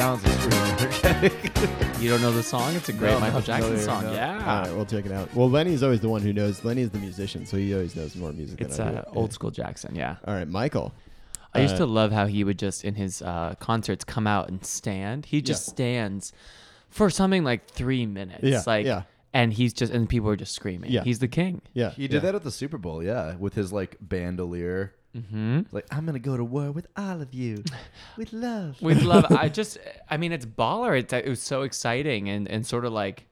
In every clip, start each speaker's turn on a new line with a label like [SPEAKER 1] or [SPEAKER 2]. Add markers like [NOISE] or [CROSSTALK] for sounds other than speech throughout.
[SPEAKER 1] sounds extremely [LAUGHS] energetic.
[SPEAKER 2] You don't know the song? It's a great
[SPEAKER 1] No, I'm
[SPEAKER 2] Michael
[SPEAKER 1] not
[SPEAKER 2] Jackson
[SPEAKER 1] familiar,
[SPEAKER 2] song.
[SPEAKER 1] no.
[SPEAKER 2] Yeah.
[SPEAKER 3] All right, we'll check it out. Well, Lenny's always the one who knows. Lenny is the musician, so he always knows more music
[SPEAKER 2] It's
[SPEAKER 3] than I
[SPEAKER 2] uh,
[SPEAKER 3] do.
[SPEAKER 2] old school Jackson. Yeah.
[SPEAKER 3] All right, Michael.
[SPEAKER 2] I used
[SPEAKER 3] Uh,
[SPEAKER 2] to love how he would just in his uh, concerts come out and stand. He just
[SPEAKER 3] Yeah.
[SPEAKER 2] stands for something like three minutes.
[SPEAKER 3] Yeah,
[SPEAKER 2] Like,
[SPEAKER 3] yeah.
[SPEAKER 2] and he's just and people are just screaming.
[SPEAKER 3] Yeah.
[SPEAKER 2] He's the king.
[SPEAKER 3] Yeah,
[SPEAKER 1] he did
[SPEAKER 3] yeah.
[SPEAKER 1] that at the Super Bowl, yeah, with his like bandolier.
[SPEAKER 2] Mm-hmm.
[SPEAKER 1] Like, I'm gonna go to war with all of you, [LAUGHS] with love.
[SPEAKER 2] With love, I [LAUGHS] just, I mean, it's baller. It's, it was so exciting and, and sort of like,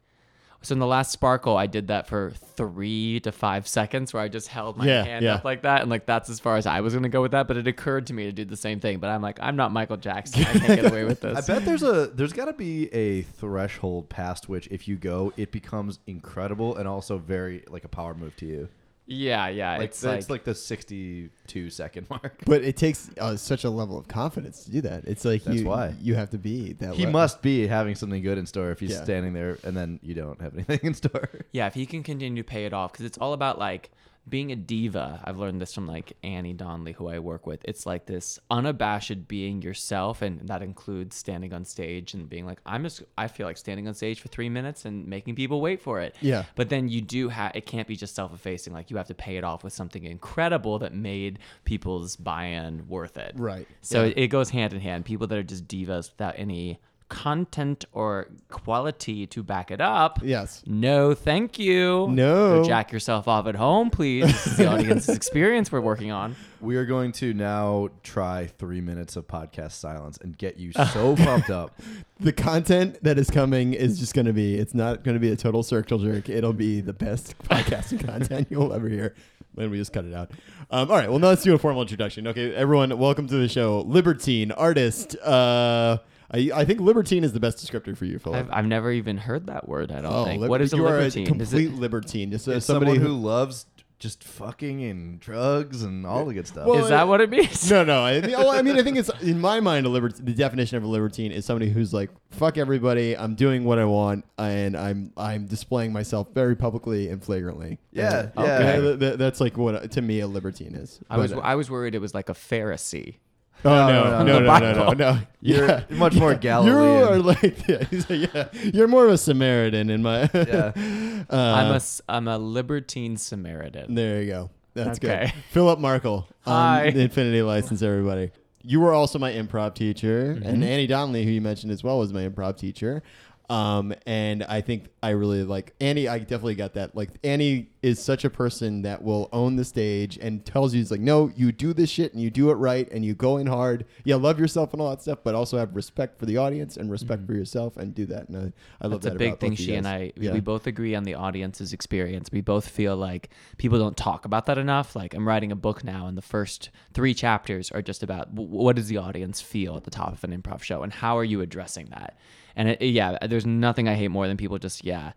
[SPEAKER 2] so in the last Sparkle, I did that for three to five seconds where I just held my
[SPEAKER 3] Yeah,
[SPEAKER 2] hand
[SPEAKER 3] yeah.
[SPEAKER 2] up like that. And like, that's as far as I was going to go with that. But it occurred to me to do the same thing. But I'm like, I'm not Michael Jackson. I can't get away with [LAUGHS] this.
[SPEAKER 1] I bet there's a there's got to be a threshold past which if you go, it becomes incredible and also very like a power move to you.
[SPEAKER 2] Yeah, yeah.
[SPEAKER 1] Like
[SPEAKER 2] it's
[SPEAKER 1] that's
[SPEAKER 2] like,
[SPEAKER 1] like, the 62 second [LAUGHS] mark.
[SPEAKER 3] But it takes uh, such a level of confidence to do that. It's like
[SPEAKER 1] That's
[SPEAKER 3] you,
[SPEAKER 1] why.
[SPEAKER 3] you have to be that.
[SPEAKER 1] He
[SPEAKER 3] le-
[SPEAKER 1] must be having something good in store if he's
[SPEAKER 3] Yeah.
[SPEAKER 1] standing there and then you don't have anything [LAUGHS] in store.
[SPEAKER 2] yeah, if he can continue to pay it off, because it's all about like being a diva. I've learned this from like Annie Donley, who I work with. It's like this unabashed being yourself, and that includes standing on stage and being like, I'm just, I feel like standing on stage for three minutes and making people wait for it.
[SPEAKER 3] Yeah.
[SPEAKER 2] But then you do have, it can't be just self effacing. Like you have to pay it off with something incredible that made people's buy in worth it.
[SPEAKER 3] Right.
[SPEAKER 2] So
[SPEAKER 3] Yeah.
[SPEAKER 2] it, it goes hand in hand. People that are just divas without any content or quality to back it up.
[SPEAKER 3] Yes.
[SPEAKER 2] No, thank you.
[SPEAKER 3] No.
[SPEAKER 2] Go jack yourself off at home, please. This is the audience's [LAUGHS] experience we're working on.
[SPEAKER 1] We are going to now try three minutes of podcast silence and get you so [LAUGHS] pumped up.
[SPEAKER 3] The content that is coming is just going to be. It's not going to be a total circle jerk. It'll be the best [LAUGHS] podcasting content you'll ever hear. Then we just cut it out. Um, all right. Well, now let's do a formal introduction. Okay, everyone, welcome to the show. Libertine artist. Uh, I, I think libertine is the best descriptor for you, Philip.
[SPEAKER 2] I've, I've never even heard that word, I don't think.
[SPEAKER 3] lib-
[SPEAKER 2] what is a
[SPEAKER 3] Oh, you are
[SPEAKER 2] libertine? Is it-
[SPEAKER 3] libertine. Just uh,
[SPEAKER 1] It's
[SPEAKER 3] somebody
[SPEAKER 1] someone who loves just fucking and drugs and all the good stuff.
[SPEAKER 3] Well,
[SPEAKER 2] is that what it means?
[SPEAKER 3] No, no. I, oh, I mean, I think it's in my mind. A libert- the definition of a libertine is somebody who's like, "Fuck everybody. I'm doing what I want, and I'm I'm displaying myself very publicly and flagrantly."
[SPEAKER 1] Yeah,
[SPEAKER 3] Uh,
[SPEAKER 1] yeah.
[SPEAKER 3] th- th- that's like what to me a libertine is.
[SPEAKER 2] I was
[SPEAKER 3] uh,
[SPEAKER 2] I was worried it was like a Pharisee.
[SPEAKER 3] Oh no,
[SPEAKER 1] no,
[SPEAKER 3] no,
[SPEAKER 1] no,
[SPEAKER 3] no, no, no, no,
[SPEAKER 2] Bible.
[SPEAKER 3] no.
[SPEAKER 1] You're
[SPEAKER 3] Yeah,
[SPEAKER 1] much more [LAUGHS]
[SPEAKER 3] yeah.
[SPEAKER 1] Galilean.
[SPEAKER 3] You are like, [LAUGHS] yeah, he's like, yeah, you're more of a Samaritan in my.
[SPEAKER 1] Yeah. [LAUGHS]
[SPEAKER 3] uh,
[SPEAKER 2] I'm a s- I'm a libertine Samaritan.
[SPEAKER 3] There you go. That's
[SPEAKER 2] Okay.
[SPEAKER 3] good. Philip Markle.
[SPEAKER 2] Hi.
[SPEAKER 3] the Infinity License, everybody. You were also my improv teacher,
[SPEAKER 2] Mm-hmm.
[SPEAKER 3] and Annie Donley, who you mentioned as well, was my improv teacher. Um, and I think I really like Annie. I definitely got that. Like Annie is such a person that will own the stage and tells you, "It's like, no, you do this shit and you do it right and you go in hard. Yeah, love yourself and all that stuff, but also have respect for the audience and respect for yourself and do that." And I, I love
[SPEAKER 2] Mm-hmm. That's
[SPEAKER 3] that
[SPEAKER 2] a big
[SPEAKER 3] about
[SPEAKER 2] thing. She and. I,
[SPEAKER 3] Yeah.
[SPEAKER 2] we both agree on the audience's experience. We both feel like people don't talk about that enough. Like I'm writing a book now, and the first three chapters are just about w- what does the audience feel at the top of an improv show, and how are you addressing that? And it, yeah, there's nothing I hate more than people just yeah.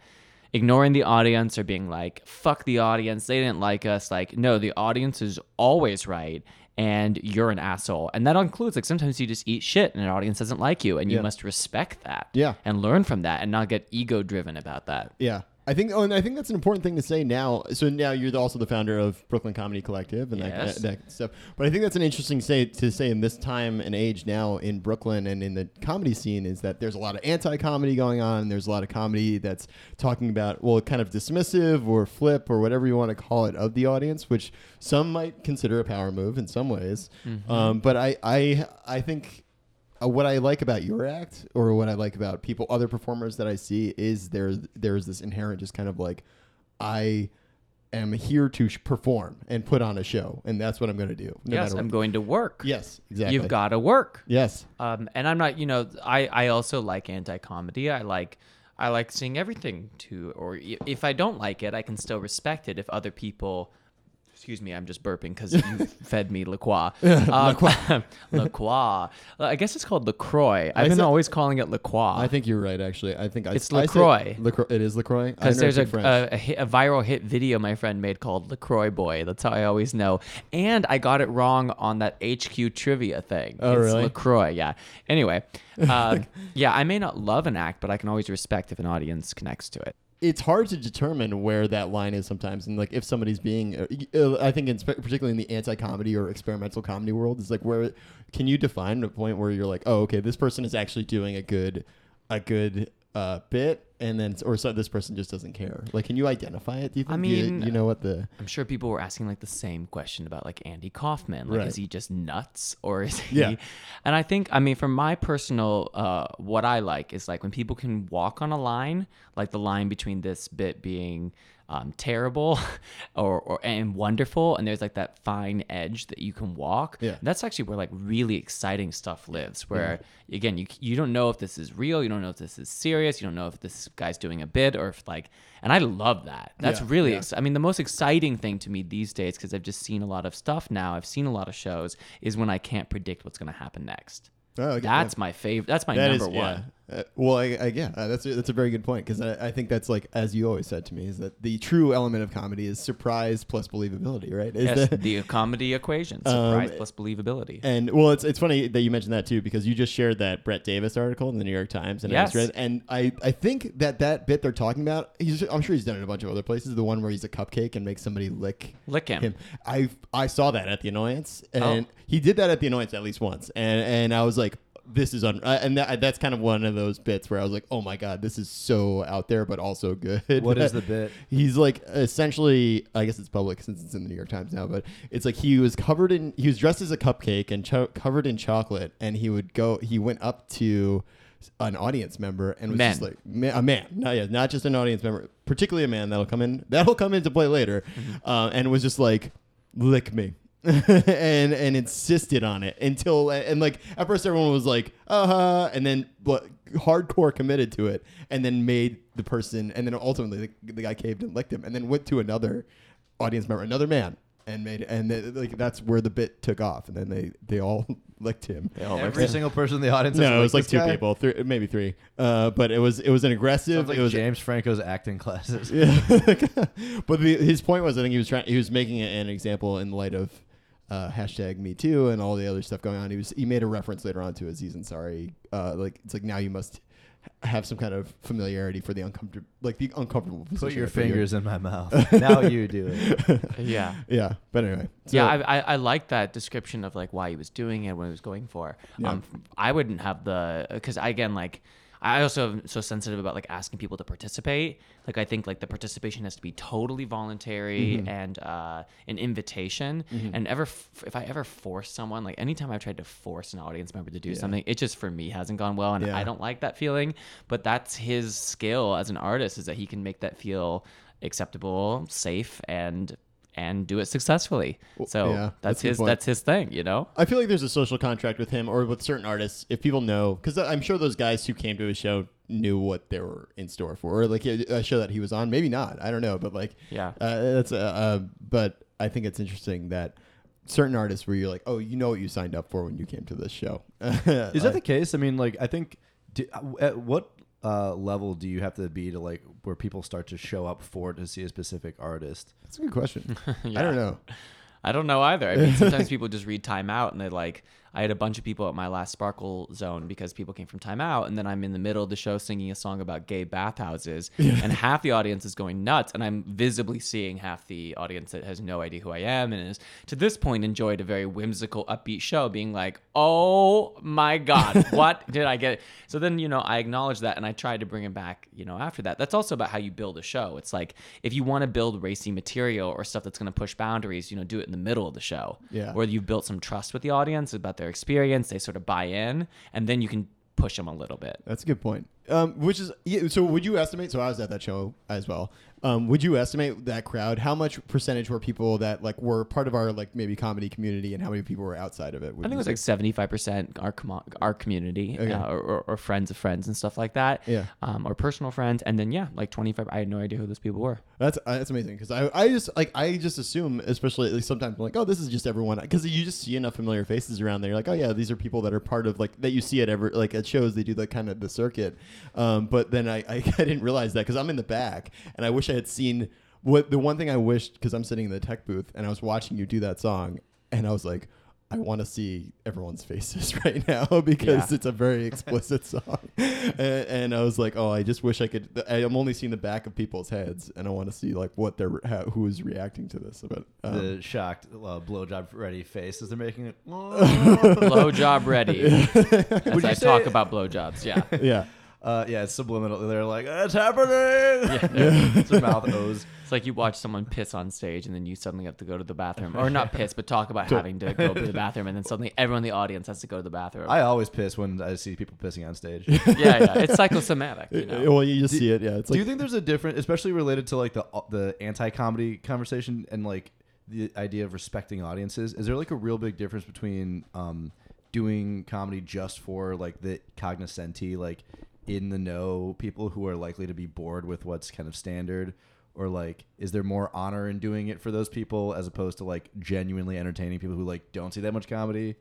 [SPEAKER 2] Ignoring the audience or being like, fuck the audience, they didn't like us. Like, no, the audience is always right and you're an asshole. And that includes like sometimes you just eat shit and an audience doesn't like you and you
[SPEAKER 3] Yeah.
[SPEAKER 2] must respect that
[SPEAKER 3] Yeah.
[SPEAKER 2] and learn from that and not get ego driven about that.
[SPEAKER 3] Yeah. I think, oh, and I think that's an important thing to say now. So now you're also the founder of Brooklyn Comedy Collective and
[SPEAKER 2] Yes.
[SPEAKER 3] that, that stuff. But I think that's an interesting say to say in this time and age now in Brooklyn and in the comedy scene is that there's a lot of anti-comedy going on. There's a lot of comedy that's talking about well, kind of dismissive or flip or whatever you want to call it of the audience, which some might consider a power move in some ways. Um, but I, I, I think uh, what I like about your act, or what I like about people, other performers that I see, is there there's this inherent just kind of like, I am here to sh- perform and put on a show, and that's what I'm going to do. no
[SPEAKER 2] yes, I'm
[SPEAKER 3] what.
[SPEAKER 2] going to work.
[SPEAKER 3] Yes, exactly.
[SPEAKER 2] You've got to work.
[SPEAKER 3] yes.
[SPEAKER 2] Um, and I'm not, you know, I, I also like anti comedy. I like I like seeing everything to, or if I don't like it, I can still respect it if other people. Excuse me, I'm just burping because you [LAUGHS] fed me La Croix. [LAUGHS] Um, La Croix. [LAUGHS] I guess it's called LaCroix. I've
[SPEAKER 3] I
[SPEAKER 2] been
[SPEAKER 3] said-
[SPEAKER 2] always calling it La Croix.
[SPEAKER 3] I think you're right. Actually, I think I,
[SPEAKER 2] It's
[SPEAKER 3] I
[SPEAKER 2] LaCroix.
[SPEAKER 3] LaCroix. It is Lacroix.
[SPEAKER 2] Because there's a, a, a, hit, a viral hit video my friend made called LaCroix Boy. That's how I always know. And I got it wrong on that HQ trivia thing.
[SPEAKER 3] Oh,
[SPEAKER 2] it's
[SPEAKER 3] really?
[SPEAKER 2] LaCroix, yeah. Anyway, uh, yeah, I may not love an act, but I can always respect if an audience connects to it.
[SPEAKER 3] It's hard to determine where that line is sometimes, and like if somebody's being, uh, uh, I think, in, particularly in the anti-comedy or experimental comedy world, is like where can you define a point where you're like, oh, okay, this person is actually doing a good, a good uh, bit, and then or so this person just doesn't care. Like, can you identify it? Do you think?
[SPEAKER 2] I
[SPEAKER 3] Do you-
[SPEAKER 2] mean,
[SPEAKER 3] you, know what the
[SPEAKER 2] I'm sure people were asking like the same question about like Andy Kaufman. Like,
[SPEAKER 3] Right.
[SPEAKER 2] is he just nuts or is he?
[SPEAKER 3] Yeah.
[SPEAKER 2] And I think, I mean, from my personal, uh, what I like is like when people can walk on a line, like the line between this bit being um, terrible [LAUGHS] or, or and wonderful, and there's like that fine edge that you can walk.
[SPEAKER 3] Yeah.
[SPEAKER 2] That's actually where like really exciting stuff lives. Where again, you you don't know if this is real, you don't know if this is serious, you don't know if this guy's doing a bit or if like, and I love that. That's
[SPEAKER 3] Yeah,
[SPEAKER 2] really
[SPEAKER 3] yeah.
[SPEAKER 2] ex- I mean, the most exciting thing to me these days, because I've just seen a lot of stuff now, I've seen a lot of shows, is when I can't predict what's going to happen next.
[SPEAKER 3] Oh, okay,
[SPEAKER 2] That's my favorite. That's my
[SPEAKER 3] That
[SPEAKER 2] number
[SPEAKER 3] is-
[SPEAKER 2] one.
[SPEAKER 3] Uh, well, I, I, yeah, uh, that's a, that's a very good point because I, I think that's like as you always said to me is that the true element of comedy is surprise plus believability, right? Is
[SPEAKER 2] Yes,
[SPEAKER 3] the- [LAUGHS]
[SPEAKER 2] the comedy equation:
[SPEAKER 3] Um,
[SPEAKER 2] surprise plus believability.
[SPEAKER 3] and well, it's it's funny that you mentioned that too because you just shared that Brett Davis article in the New York Times, and I
[SPEAKER 2] Yes.
[SPEAKER 3] was read, and I I think that that bit they're talking about, he's I'm sure he's done it a bunch of other places. The one where he's a cupcake and makes somebody lick
[SPEAKER 2] Lick him.
[SPEAKER 3] him. I I saw that at the annoyance, and
[SPEAKER 2] Oh.
[SPEAKER 3] he did that at the annoyance at least once, and and I was like, this is un, uh, and that, that's kind of one of those bits where I was like, oh my god, this is so out there, but also good.
[SPEAKER 1] What is [LAUGHS] the bit?
[SPEAKER 3] He's like essentially, I guess it's public since it's in the New York Times now, but it's like he was covered in, he was dressed as a cupcake and cho- covered in chocolate, and he would go, he went up to an audience member and was
[SPEAKER 2] Men.
[SPEAKER 3] just like a man, not yeah, not just an audience member, particularly a man that'll come in, that'll come into play later, uh, and was just like, lick me. [LAUGHS] and and insisted on it until and like at first everyone was like uh huh and then but hardcore committed to it and then made the person and then ultimately the, the guy caved and licked him and then went to another audience member another man and made and they, like that's where the bit took off and then they they all [LAUGHS] licked him
[SPEAKER 1] Every single person in the audience.
[SPEAKER 3] no it was like two
[SPEAKER 1] guy?
[SPEAKER 3] people three, maybe three uh but it was it was an aggressive
[SPEAKER 1] like
[SPEAKER 3] it was
[SPEAKER 1] James Franco's acting classes.
[SPEAKER 3] yeah. [LAUGHS] but the, his point was, I think he was trying. He was making it an example in light of uh, hashtag Me Too and all the other stuff going on. He was he made a reference later on to Aziz Ansari. Uh, like it's like now you must have some kind of familiarity for the uncomfortable, like the uncomfortable.
[SPEAKER 1] Put your fingers in my mouth. [LAUGHS] now you do it.
[SPEAKER 2] yeah. [LAUGHS]
[SPEAKER 3] Yeah, but anyway. So,
[SPEAKER 2] yeah, I, I, I like that description of like why he was doing it, what he was going for.
[SPEAKER 3] Yeah.
[SPEAKER 2] Um, I wouldn't have the because I, again, like I also am so sensitive about like asking people to participate. Like I think like the participation has to be totally voluntary
[SPEAKER 3] Mm-hmm.
[SPEAKER 2] and uh, an invitation. And ever f- if I ever force someone, like anytime I've tried to force an audience member to do something, it just for me hasn't gone well, and
[SPEAKER 3] Yeah.
[SPEAKER 2] I don't like that feeling. But that's his skill as an artist is that he can make that feel acceptable, safe, and and do it successfully. So
[SPEAKER 3] yeah,
[SPEAKER 2] that's,
[SPEAKER 3] that's
[SPEAKER 2] his that's his thing, you know.
[SPEAKER 3] I feel like there's a social contract with him or with certain artists. If people know, because I'm sure those guys who came to his show knew what they were in store for, or like a a show that he was on. Maybe not. I don't know, but like,
[SPEAKER 2] Yeah.
[SPEAKER 3] uh, that's uh, uh, But I think it's interesting that certain artists where you're like, oh, you know what you signed up for when you came to this show. [LAUGHS]
[SPEAKER 1] Is that the case? I mean, like, I think. Do, at what uh, level do you have to be to like where people start to show up for to see a specific artist?
[SPEAKER 3] That's a good question. [LAUGHS] I don't know.
[SPEAKER 2] I don't know either. I mean, sometimes people just read Time Out and they like. I had a bunch of people at my last Sparkle Zone because people came from Time Out, and then I'm in the middle of the show singing a song about gay bathhouses, [LAUGHS] and half the audience is going nuts, and I'm visibly seeing half the audience that has no idea who I am, and is to this point enjoyed a very whimsical, upbeat show, being like, "Oh my God, [LAUGHS] what did I get?" So then you know I acknowledge that, and I tried to bring him back. You know, after that, that's also about how you build a show. It's like if you want to build racy material or stuff that's going to push boundaries, you know, do it in the middle of the show
[SPEAKER 3] Yeah.
[SPEAKER 2] where you've built some trust with the audience about their experience, they sort of buy in, and then you can push them a little bit.
[SPEAKER 3] That's a good point. Um, which is yeah, so. Would you estimate? So I was at that show as well. Um, would you estimate that crowd? How much percentage were people that like were part of our like maybe comedy community, and how many people were outside of it?
[SPEAKER 2] I think it was like seventy five percent our com- our community
[SPEAKER 3] Okay.
[SPEAKER 2] uh, or, or, friends of friends and stuff like that.
[SPEAKER 3] Yeah.
[SPEAKER 2] Um, or personal friends, and then yeah, like twenty five. I had no idea who those people were.
[SPEAKER 3] That's uh, that's amazing because I, I just like I just assume especially like, sometimes I'm like oh this is just everyone because you just see enough familiar faces around there you're like oh yeah these are people that are part of like that you see at every like at shows they do that kind of the circuit um, but then I, I, [LAUGHS] I didn't realize that because I'm in the back and I wish I had seen what the one thing I wished because I'm sitting in the tech booth and I was watching you do that song and I was like I want to see everyone's faces [LAUGHS] right now [LAUGHS] because
[SPEAKER 2] Yeah.
[SPEAKER 3] it's a very explicit song. And, and I was like, oh, I just wish I could. I'm only seeing the back of people's heads, and I want to see like what they're how, who is reacting to this. But um,
[SPEAKER 1] the shocked uh, blowjob ready face as they're making it.
[SPEAKER 2] blowjob ready. As
[SPEAKER 1] Would you
[SPEAKER 2] I
[SPEAKER 1] say-
[SPEAKER 2] talk about blowjobs, yeah.
[SPEAKER 3] yeah.
[SPEAKER 1] Uh, yeah, it's subliminal. They're like, it's happening. Yeah. [LAUGHS] it's their mouth [LAUGHS] O's.
[SPEAKER 2] It's like you watch someone piss on stage and then you suddenly have to go to the bathroom. Or not piss, but talk about [LAUGHS] having to go to the bathroom and then suddenly everyone in the audience has to go to the bathroom.
[SPEAKER 1] I always piss when I see people pissing on stage.
[SPEAKER 2] yeah, yeah. It's psychosomatic, you know.
[SPEAKER 3] Well, you just see it. Yeah. It's
[SPEAKER 1] Do
[SPEAKER 3] like
[SPEAKER 1] you think there's a different, especially related to like the the anti-comedy conversation and like the idea of respecting audiences? Is there like a real big difference between um, doing comedy just for like the cognoscenti, like in the know people who are likely to be bored with what's kind of standard, or like is there more honor in doing it for those people as opposed to like genuinely entertaining people who like don't see that much comedy?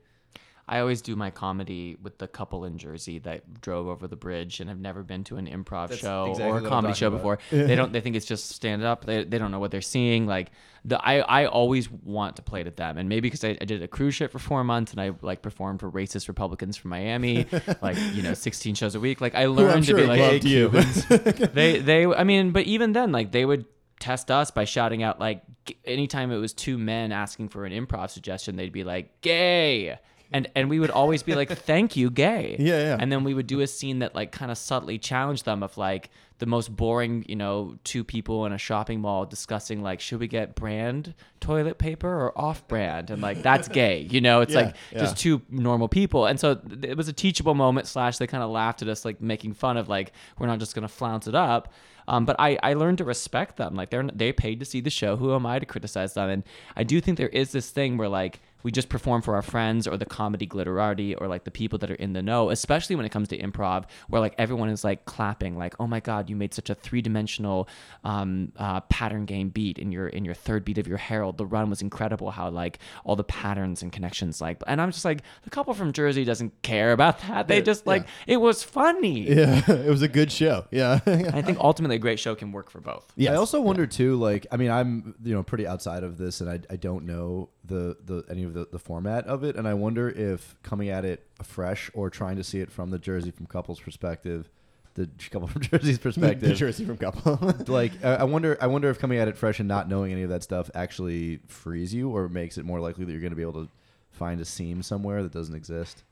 [SPEAKER 2] I always do my comedy with the couple in Jersey that drove over the bridge and have never been to an improv
[SPEAKER 1] That's
[SPEAKER 2] show
[SPEAKER 1] exactly
[SPEAKER 2] or a comedy show
[SPEAKER 1] about.
[SPEAKER 2] before. they don't. They think it's just stand up. They, they don't know what they're seeing. Like the I I always want to play to them, and maybe because I, I did a cruise ship for four months and I like performed for racist Republicans from Miami, [LAUGHS] like you know, sixteen shows a week. Like I
[SPEAKER 3] Who I'm
[SPEAKER 2] learned
[SPEAKER 3] sure
[SPEAKER 2] to be like
[SPEAKER 3] loved you. [LAUGHS]
[SPEAKER 2] they they I mean, but even then, like they would test us by shouting out like anytime it was two men asking for an improv suggestion, they'd be like gay. And, and we would always be like, thank you, gay. [LAUGHS]
[SPEAKER 3] Yeah, yeah.
[SPEAKER 2] And then we would do a scene that like kind of subtly challenged them of like the most boring, you know, two people in a shopping mall discussing like, should we get brand toilet paper or off brand? And like, that's [LAUGHS] gay. You know, it's
[SPEAKER 3] Yeah,
[SPEAKER 2] like
[SPEAKER 3] yeah.
[SPEAKER 2] just two normal people. And so th- it was a teachable moment slash they kind of laughed at us, like making fun of like, we're not just going to flounce it up. Um, but I, I learned to respect them. Like they're they paid to see the show. Who am I to criticize them? And I do think there is this thing where like we just perform for our friends or the comedy glitterati or like the people that are in the know, especially when it comes to improv, where like everyone is like clapping, like, oh my god, you made such a three dimensional um, uh, pattern game beat in your in your third beat of your Harold. The run was incredible. How like all the patterns and connections like, and I'm just like the couple from Jersey doesn't care about that. They just like
[SPEAKER 3] yeah.
[SPEAKER 2] it was funny.
[SPEAKER 3] yeah, [LAUGHS] it was a good show. Yeah.
[SPEAKER 2] I think ultimately a great show can work for both.
[SPEAKER 3] Yes.
[SPEAKER 1] I also wonder too, like, I mean, I'm you know pretty outside of this, and I, I don't know the, the any of the, the format of it, and I wonder if coming at it afresh or trying to see it from the Jersey from couples perspective, the [LAUGHS] couple from Jersey's
[SPEAKER 3] the
[SPEAKER 1] perspective,
[SPEAKER 3] Jersey from Couple. [LAUGHS]
[SPEAKER 1] like I I wonder I wonder if coming at it fresh and not knowing any of that stuff actually frees you or makes it more likely that you're going to be able to find a seam somewhere that doesn't exist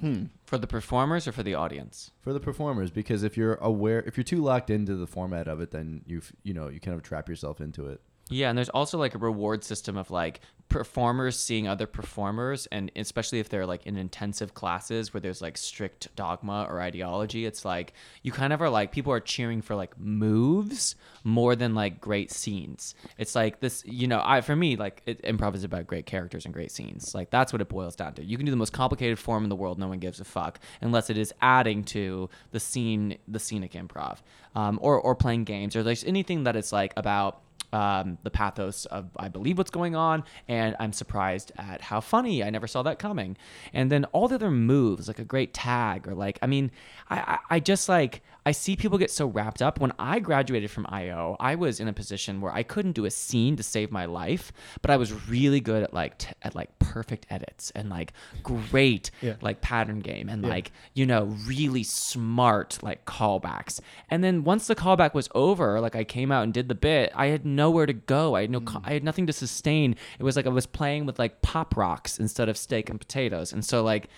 [SPEAKER 3] hmm.
[SPEAKER 2] For the performers or for the audience?
[SPEAKER 1] for the performers because if you're aware if you're too locked into the format of it then you have you know you kind of trap yourself into it
[SPEAKER 2] Yeah, and there's also like a reward system of like performers seeing other performers, and especially if they're like in intensive classes where there's like strict dogma or ideology, it's like you kind of are like people are cheering for like moves more than like great scenes. It's like this, you know, I for me like it, improv is about great characters and great scenes. Like that's what it boils down to. You can do the most complicated form in the world, no one gives a fuck, unless it is adding to the scene, the scenic improv, um, or or playing games or like anything that it's like about um, the pathos of I believe what's going on, and I'm surprised at how funny. I never saw that coming. And then all the other moves, like a great tag, or like I mean, I I, I just like I see people get so wrapped up. When I graduated from IO, I was in a position where I couldn't do a scene to save my life, but I was really good at like t- at like perfect edits and like great
[SPEAKER 3] Yeah.
[SPEAKER 2] like pattern game and like you know really smart like callbacks. And then once the callback was over like i came out and did the bit i had nowhere to go. I had no co- mm. i had nothing to sustain. It was like i was playing with like pop rocks instead of steak and potatoes. And so like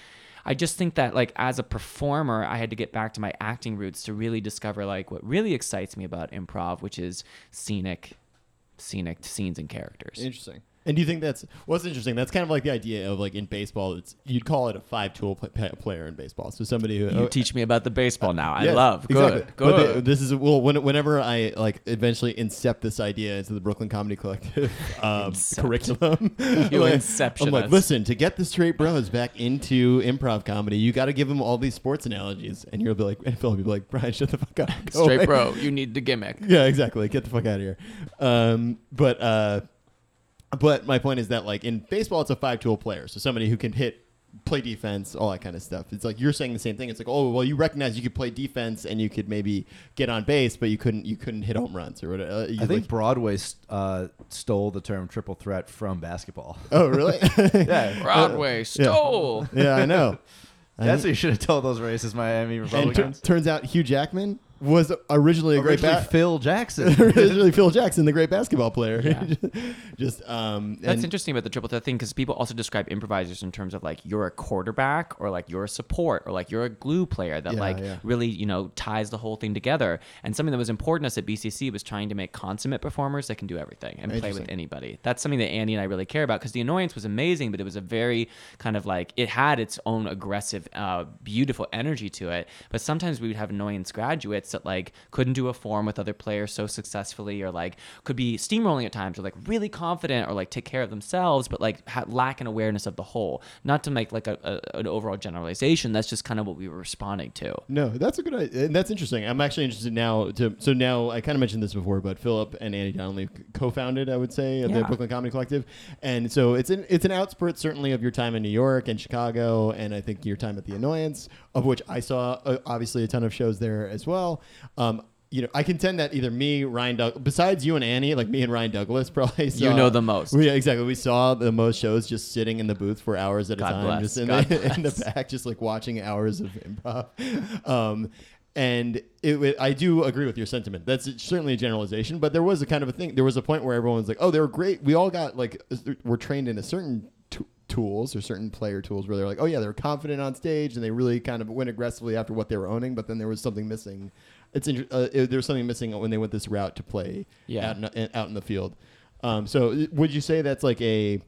[SPEAKER 2] I just think that like as a performer, I had to get back to my acting roots to really discover like what really excites me about improv, which is scenic, scenic scenes and characters.
[SPEAKER 3] Interesting. And do you think that's what's interesting? That's kind of like the idea of like in baseball, it's you'd call it a five tool pl- pa- player in baseball. So somebody who
[SPEAKER 2] You teach me about the baseball now. I
[SPEAKER 3] Yes,
[SPEAKER 2] love.
[SPEAKER 3] exactly.
[SPEAKER 2] Good.
[SPEAKER 3] But
[SPEAKER 2] Good.
[SPEAKER 3] the- this is well, when, whenever I like eventually incept this idea into the Brooklyn Comedy Collective [LAUGHS] um, curriculum, [LAUGHS]
[SPEAKER 2] You
[SPEAKER 3] like,
[SPEAKER 2] inception
[SPEAKER 3] I'm like, listen, to get the straight bros back into improv comedy, you got to give them all these sports analogies, and you'll be like, and Phil will be like, Brian, shut the fuck up, Go
[SPEAKER 2] Straight
[SPEAKER 3] away."
[SPEAKER 2] bro, you need the gimmick. [LAUGHS]
[SPEAKER 3] Yeah, exactly. Get the fuck out of here. Um, but uh, but my point is that like in baseball, it's a five tool player, so somebody who can hit play defense, all that kind of stuff. It's like you're saying the same thing. It's like, oh, well, you recognize you could play defense and you could maybe get on base, but you couldn't you couldn't hit home runs or whatever. Uh, you
[SPEAKER 1] I think
[SPEAKER 3] like-
[SPEAKER 1] Broadway uh, stole the term triple threat from basketball.
[SPEAKER 3] oh, really? [LAUGHS]
[SPEAKER 1] yeah, [LAUGHS]
[SPEAKER 2] Broadway stole.
[SPEAKER 3] yeah, I know. [LAUGHS]
[SPEAKER 1] that's what you should have told those racist Miami
[SPEAKER 3] And t-
[SPEAKER 1] Republicans.
[SPEAKER 3] turns out Hugh Jackman was originally a great
[SPEAKER 1] Originally
[SPEAKER 3] bat.
[SPEAKER 1] Phil [LAUGHS] Jackson.
[SPEAKER 3] originally Phil Jackson, the great basketball player.
[SPEAKER 2] Yeah. [LAUGHS]
[SPEAKER 3] Just um,
[SPEAKER 2] That's interesting about the triple threat thing because people also describe improvisers in terms of like you're a quarterback or like you're a support or like you're a glue player that
[SPEAKER 3] Yeah,
[SPEAKER 2] like
[SPEAKER 3] yeah.
[SPEAKER 2] really you know ties the whole thing together. And something that was important to us at BCC was trying to make consummate performers that can do everything and play with anybody. That's something that Andy and I really care about because the annoyance was amazing, but it was a very kind of like it had its own aggressive, uh, beautiful energy to it. But sometimes we would have annoyance graduates that like couldn't do a form with other players so successfully, or like could be steamrolling at times, or like really confident, or like take care of themselves, but like ha- lack an awareness of the whole. Not to make like a, a an overall generalization. That's just kind of what we were responding to.
[SPEAKER 3] No, that's a good idea. And that's interesting. I'm actually interested now to so now I kind of mentioned this before, but Philip and Andy Donley co-founded, I would say, of the Brooklyn Comedy Collective. And so it's an it's an outspurt certainly of your time in New York and Chicago and I think your time at the Annoyance, of which I saw uh, obviously a ton of shows there as well. Um you know, I contend that either me, Ryan Doug, besides you and Annie, like me and Ryan Douglas, [LAUGHS] probably saw,
[SPEAKER 2] You know the most.
[SPEAKER 3] Yeah, exactly. We saw the most shows just sitting in the booth for hours at
[SPEAKER 2] God
[SPEAKER 3] a time,
[SPEAKER 2] bless.
[SPEAKER 3] just in
[SPEAKER 2] God
[SPEAKER 3] the, [LAUGHS] in the back, just like watching hours of improv. Um, and it, wa- I do agree with your sentiment. That's certainly a generalization, but there was a kind of a thing. There was a point where everyone was like, "Oh, they were great. We all got like we're trained in a certain." Tools or certain player tools where they're like oh yeah they're confident on stage and they really kind of went aggressively after what they were owning but then there was something missing it's inter- uh, it, there was something missing when they went this route to play
[SPEAKER 2] Yeah.
[SPEAKER 3] out, in, out in the field um, so would you say that's like a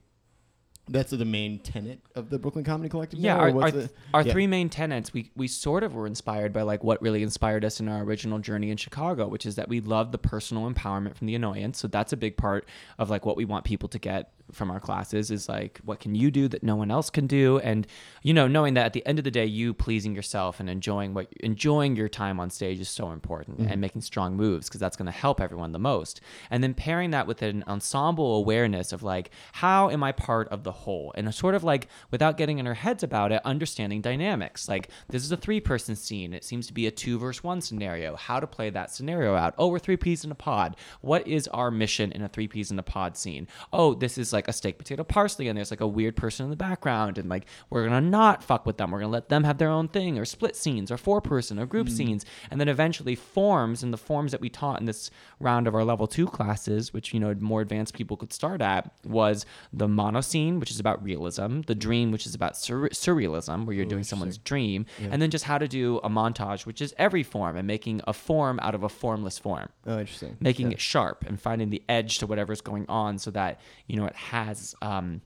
[SPEAKER 3] that's the main tenet of the Brooklyn Comedy Collective.
[SPEAKER 2] Yeah, our, our,
[SPEAKER 3] the-
[SPEAKER 2] our
[SPEAKER 3] yeah.
[SPEAKER 2] three main tenets, we, we sort of were inspired by like what really inspired us in our original journey in Chicago, which is that we love the personal empowerment from the annoyance. So that's a big part of like what we want people to get from our classes is like what can you do that no one else can do? And you know knowing that at the end of the day you pleasing yourself and enjoying what enjoying your time on stage is so important mm-hmm. and making strong moves because that's going to help everyone the most. And then pairing that with an ensemble awareness of like how am i part of the whole? And sort of like without getting in our heads about it understanding dynamics. Like this is a three person scene. It seems to be a two versus one scenario. How to play that scenario out. Oh we're three peas in a pod. What is our mission in a three peas in a pod scene? Oh this is like a steak potato parsley and there's like a weird person in the background and like we're gonna not fuck with them. We're gonna let them have their own thing or split scenes or four person or group hmm. scenes. And then eventually forms and the forms that we taught in this round of our level two classes which you know more advanced people could start at was the mono scene which is about realism the dream which is about sur- surrealism where you're oh, doing someone's dream and then just how to do a montage which is every form and making a form out of a formless form.
[SPEAKER 3] Oh, interesting.
[SPEAKER 2] making it sharp and finding the edge to whatever's going on so that you know it has um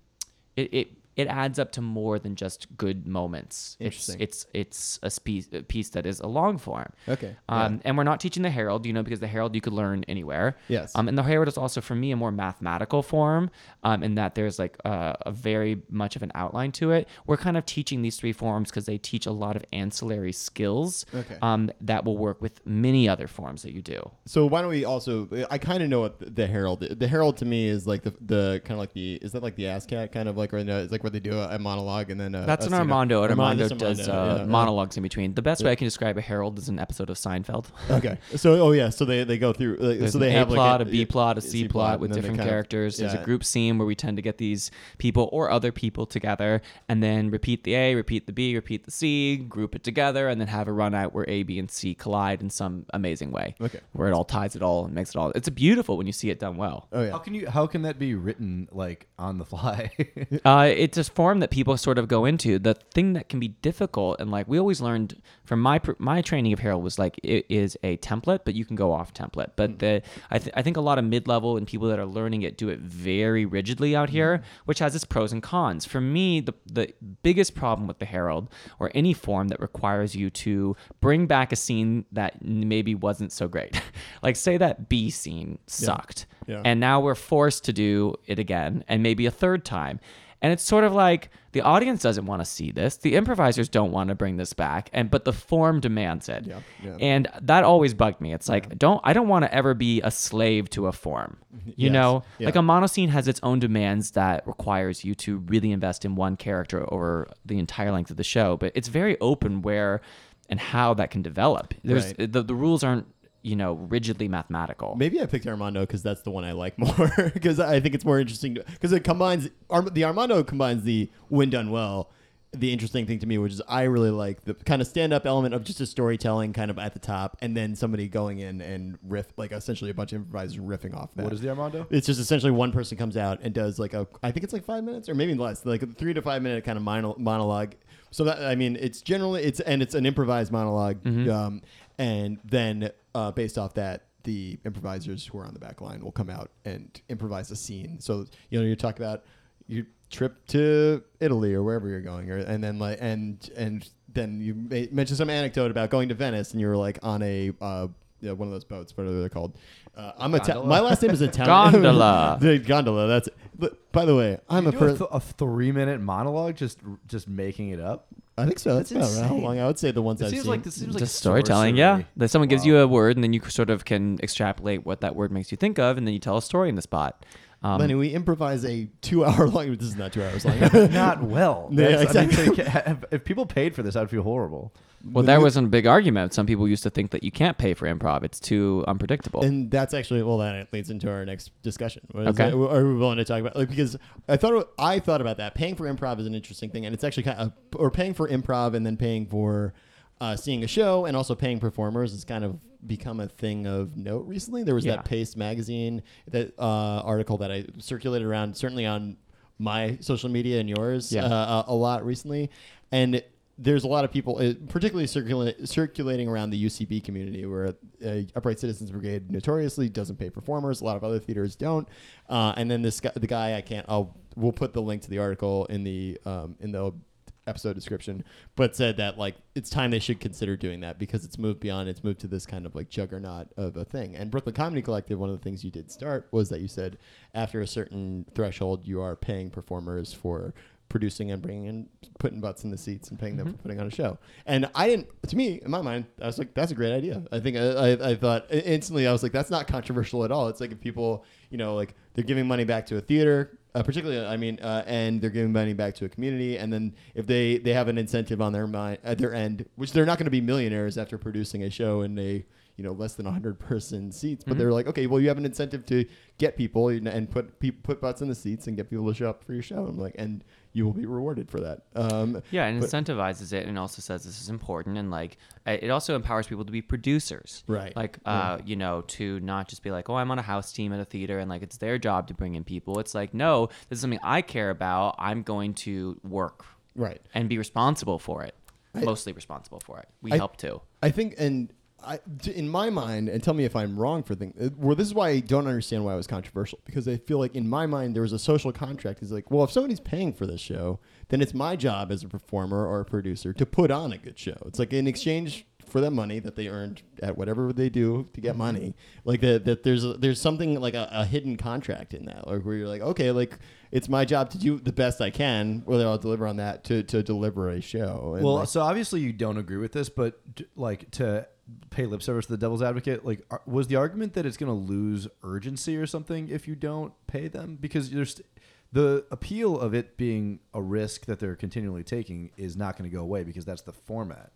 [SPEAKER 2] it it, it adds up to more than just good moments it's
[SPEAKER 3] Interesting.
[SPEAKER 2] it's it's a piece, a piece that is a long form
[SPEAKER 3] Okay,
[SPEAKER 2] um and we're not teaching the Harold you know because the Harold you could learn anywhere
[SPEAKER 3] Yes.
[SPEAKER 2] um and the Harold is also for me a more mathematical form um in that there's like a, a very much of an outline to it we're kind of teaching these three forms because they teach a lot of ancillary skills
[SPEAKER 3] Okay.
[SPEAKER 2] um that will work with many other forms that you do
[SPEAKER 3] So why don't we also? I kind of know what the, the Harold. The Harold to me is like the the kind of like the is that like the ASSSSCAT kind of like right now. it's like where they do a, a monologue and then a,
[SPEAKER 2] That's
[SPEAKER 3] a
[SPEAKER 2] an Armando. And Armando
[SPEAKER 3] that's
[SPEAKER 2] does
[SPEAKER 3] Armando,
[SPEAKER 2] uh,
[SPEAKER 3] yeah, yeah.
[SPEAKER 2] monologues in between. The best way I can describe a Harold is an episode of Seinfeld. [LAUGHS]
[SPEAKER 3] Okay. So oh yeah. So they they go through. Like,
[SPEAKER 2] There's
[SPEAKER 3] so
[SPEAKER 2] an
[SPEAKER 3] they
[SPEAKER 2] A
[SPEAKER 3] have
[SPEAKER 2] plot,
[SPEAKER 3] like
[SPEAKER 2] a B plot, a C plot with
[SPEAKER 3] and then they
[SPEAKER 2] different
[SPEAKER 3] kind of-
[SPEAKER 2] characters. There's
[SPEAKER 3] yeah.
[SPEAKER 2] a group scene where we tend to get these people or other people together and then repeat the A, repeat the B, repeat the C, group it together, and then have a run out where A, B, and C collide in some amazing way.
[SPEAKER 3] Okay.
[SPEAKER 2] Where it all ties it all and makes it all. It's beautiful when you see it done well.
[SPEAKER 3] Oh yeah.
[SPEAKER 1] How can you? How can that be written like on the fly? [LAUGHS]
[SPEAKER 2] Uh, it's a form that people sort of go into. The thing that can be difficult, and like we always learned from my my training of Harold was like it is a template, but you can go off template. But hmm. the I, th- I think a lot of mid level and people that are learning it do it very rigidly out hmm. here, which has its pros and cons. For me, the the biggest problem with the Harold or any form that requires you to bring back a scene that maybe wasn't so great, [LAUGHS] like say that B scene sucked,
[SPEAKER 3] Yeah.
[SPEAKER 2] and now we're forced to do it again and maybe a third time And it's sort of like the audience doesn't want to see this. The improvisers don't want to bring this back, and but the form demands it.
[SPEAKER 3] Yeah, yeah.
[SPEAKER 2] And that always bugged me. It's like don't I don't want to ever be a slave to a form. Mm-hmm. You
[SPEAKER 3] Yes,
[SPEAKER 2] know,
[SPEAKER 3] yeah.
[SPEAKER 2] like a monoscene has its own demands that requires you to really invest in one character over the entire length of the show. But it's very open where and how that can develop. There's
[SPEAKER 3] Right.
[SPEAKER 2] the, the rules aren't you know rigidly mathematical.
[SPEAKER 3] Maybe I picked Armando because that's the one I like [LAUGHS] more because I think it's more interesting because it combines Arm- the Armando combines the when done well. The interesting thing to me, which is I really like the kind of stand up element of just a storytelling kind of at the top, and then somebody going in and riff like essentially a bunch of improvisers riffing off that.
[SPEAKER 1] What is the Armando?
[SPEAKER 3] It's just essentially one person comes out and does like a, I think it's like five minutes or maybe less, like a three to five minute kind of mono- monologue. So that I mean, it's generally it's and it's an improvised monolog um, and then uh, based off that, the improvisers who are on the back line will come out and improvise a scene. So you know, you talk about your trip to Italy or wherever you're going, or and then like and and then you may, mention some anecdote about going to Venice, and you're like on a uh, yeah, one of those boats. What are they called? Uh, I'm a ta- my last name is Italian.
[SPEAKER 2] Gondola. [LAUGHS]
[SPEAKER 3] the gondola. That's. But by the way, I'm
[SPEAKER 1] You
[SPEAKER 3] a
[SPEAKER 1] do
[SPEAKER 3] person.
[SPEAKER 1] th- a three minute monologue just just making it up.
[SPEAKER 3] I think so. That's,
[SPEAKER 1] That's
[SPEAKER 3] about how
[SPEAKER 1] insane.
[SPEAKER 3] long I would say the ones
[SPEAKER 1] It
[SPEAKER 3] I've
[SPEAKER 1] seems
[SPEAKER 3] seen.
[SPEAKER 1] like this seems like
[SPEAKER 2] just storytelling, yeah. That someone gives you a word, and then you sort of can extrapolate what that word makes you think of, and then you tell a story in the spot. Um,
[SPEAKER 3] Lenny, we improvise a two-hour long. This is not two hours long. [LAUGHS]
[SPEAKER 1] not well. [LAUGHS]
[SPEAKER 3] Yeah,
[SPEAKER 1] That's- I mean,
[SPEAKER 3] exactly. [LAUGHS]
[SPEAKER 1] if- if people paid for this, I'd feel horrible.
[SPEAKER 2] Well, there wasn't a big argument. Some people used to think that you can't pay for improv; it's too unpredictable.
[SPEAKER 3] and that's actually well, that leads into our next discussion. What is
[SPEAKER 2] Okay.
[SPEAKER 3] that- are we willing to talk about like because I thought I thought about that. Paying for improv is an interesting thing, and it's actually kind of or paying for improv and then paying for uh, seeing a show and also paying performers has kind of become a thing of note recently. There was
[SPEAKER 2] Yeah.
[SPEAKER 3] that Paste magazine that uh, article that I circulated around certainly on my social media and yours
[SPEAKER 2] Yeah.
[SPEAKER 3] uh, a, a lot recently, and there's a lot of people, uh, particularly circula- circulating around the UCB community, where uh, Upright Citizens Brigade notoriously doesn't pay performers. A lot of other theaters don't. Uh, and then this guy, the guy I can't, I'll we'll put the link to the article in the um, in the episode description, but said that like it's time they should consider doing that because it's moved beyond, it's moved to this kind of like juggernaut of a thing. And Brooklyn Comedy Collective, one of the things you did start was that you said after a certain threshold, you are paying performers for producing and bringing in, putting butts in the seats and paying them for putting on a show. And I didn't, to me, in my mind, I was like, that's a great idea. I think I, I, I thought instantly, I was like, that's not controversial at all. It's like if people, you know, like they're giving money back to a theater, uh, particularly, I mean, uh, and they're giving money back to a community, and then if they they have an incentive on their mind at their end, which they're not going to be millionaires after producing a show in a you know less than 100 person seats but they're like okay well you have an incentive to get people and and put pe- put butts in the seats and get people to show up for your show i'm like and you will be rewarded for that um
[SPEAKER 2] yeah, and
[SPEAKER 3] but-
[SPEAKER 2] incentivizes it, and also says this is important, and like it also empowers people to be producers,
[SPEAKER 3] Right.
[SPEAKER 2] Like, uh, you know, to not just be like, oh, I'm on a house team at a theater, and like it's their job to bring in people. It's like, no, this is something I care about. I'm going to work
[SPEAKER 3] right
[SPEAKER 2] and be responsible for it, mostly responsible for it. We
[SPEAKER 3] I-
[SPEAKER 2] help too.
[SPEAKER 3] I think, and I, in my mind, and tell me if I'm wrong for things. Uh, well, this is why I don't understand why it was controversial because I feel like in my mind there was a social contract. It's like, well, if somebody's paying for this show, then it's my job as a performer or a producer to put on a good show. It's like in exchange for that money that they earned at whatever they do to get money, like that. That there's a, there's something like a, a hidden contract in that, like where you're like, okay, like it's my job to do the best I can, whether I'll deliver on that to to deliver a show. And
[SPEAKER 1] Well,
[SPEAKER 3] like-
[SPEAKER 1] so obviously you don't agree with this, but d- like to pay lip service to the devil's advocate, like was the argument that it's going to lose urgency or something if you don't pay them? Because there's the appeal of it being a risk that they're continually taking is not going to go away because that's the format.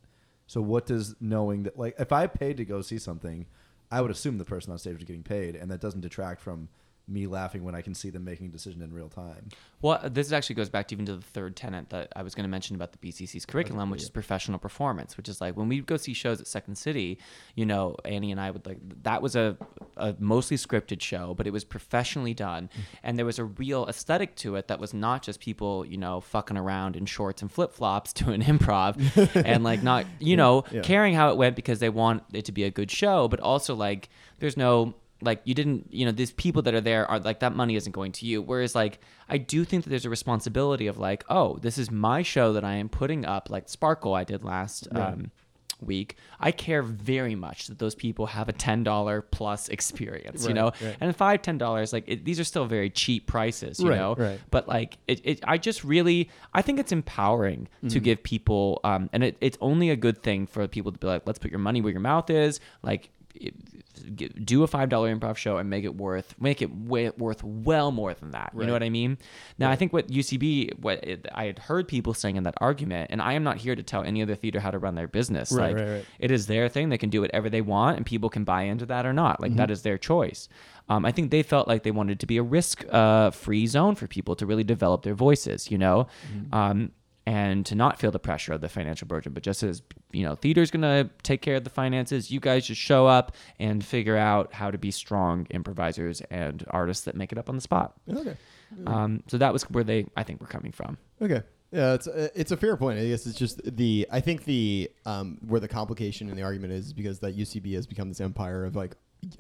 [SPEAKER 1] So what does knowing that like if I paid to go see something, I would assume the person on stage was getting paid, and that doesn't detract from me laughing when I can see them making a decision in real time.
[SPEAKER 2] Well, uh, this actually goes back to even to the third tenant that I was going to mention about the BCC's curriculum, which is professional performance, which is like when we go see shows at Second City, you know, Annie and I would like that was a, a mostly scripted show, but it was professionally done, mm-hmm. and there was a real aesthetic to it that was not just people, you know, fucking around in shorts and flip flops [LAUGHS] doing improv, [LAUGHS] and like not, you know,
[SPEAKER 3] Yeah.
[SPEAKER 2] caring how it went because they want it to be a good show, but also like there's no like you didn't you know these people that are there are like that money isn't going to you whereas like i do think that there's a responsibility of like oh this is my show that i am putting up like sparkle i did last um week, I care very much that those people have a ten dollar plus experience. you know,
[SPEAKER 3] right.
[SPEAKER 2] and five ten dollars, like it, these are still very cheap prices. You
[SPEAKER 3] Right,
[SPEAKER 2] know,
[SPEAKER 3] right.
[SPEAKER 2] but like it, it i just really i think it's empowering
[SPEAKER 3] Mm-hmm.
[SPEAKER 2] to give people um and it, it's only a good thing for people to be like let's put your money where your mouth is like it- g- do a five dollar improv show and make it worth make it way, worth well more than that. You know what i mean? Now i think what ucb what it, i had heard people saying in that argument and i am not here to tell any other theater how to run their business.
[SPEAKER 3] Right,
[SPEAKER 2] like
[SPEAKER 3] right, right.
[SPEAKER 2] it is their thing. They can do whatever they want and people can buy into that or not. Like
[SPEAKER 3] Mm-hmm.
[SPEAKER 2] that is their choice. Um, i think they felt like they wanted to be a risk uh, free zone for people to really develop their voices you know?
[SPEAKER 3] Mm-hmm.
[SPEAKER 2] um, and to not feel the pressure of the financial burden but just as you know theater's gonna take care of the finances you guys just show up and figure out how to be strong improvisers and artists that make it up on the spot
[SPEAKER 3] Okay.
[SPEAKER 2] um, so that was where they i think were coming from
[SPEAKER 3] Okay. Yeah, it's uh, it's a fair point. I guess it's just the I think the um where the complication in the argument is because that UCB has become this empire of like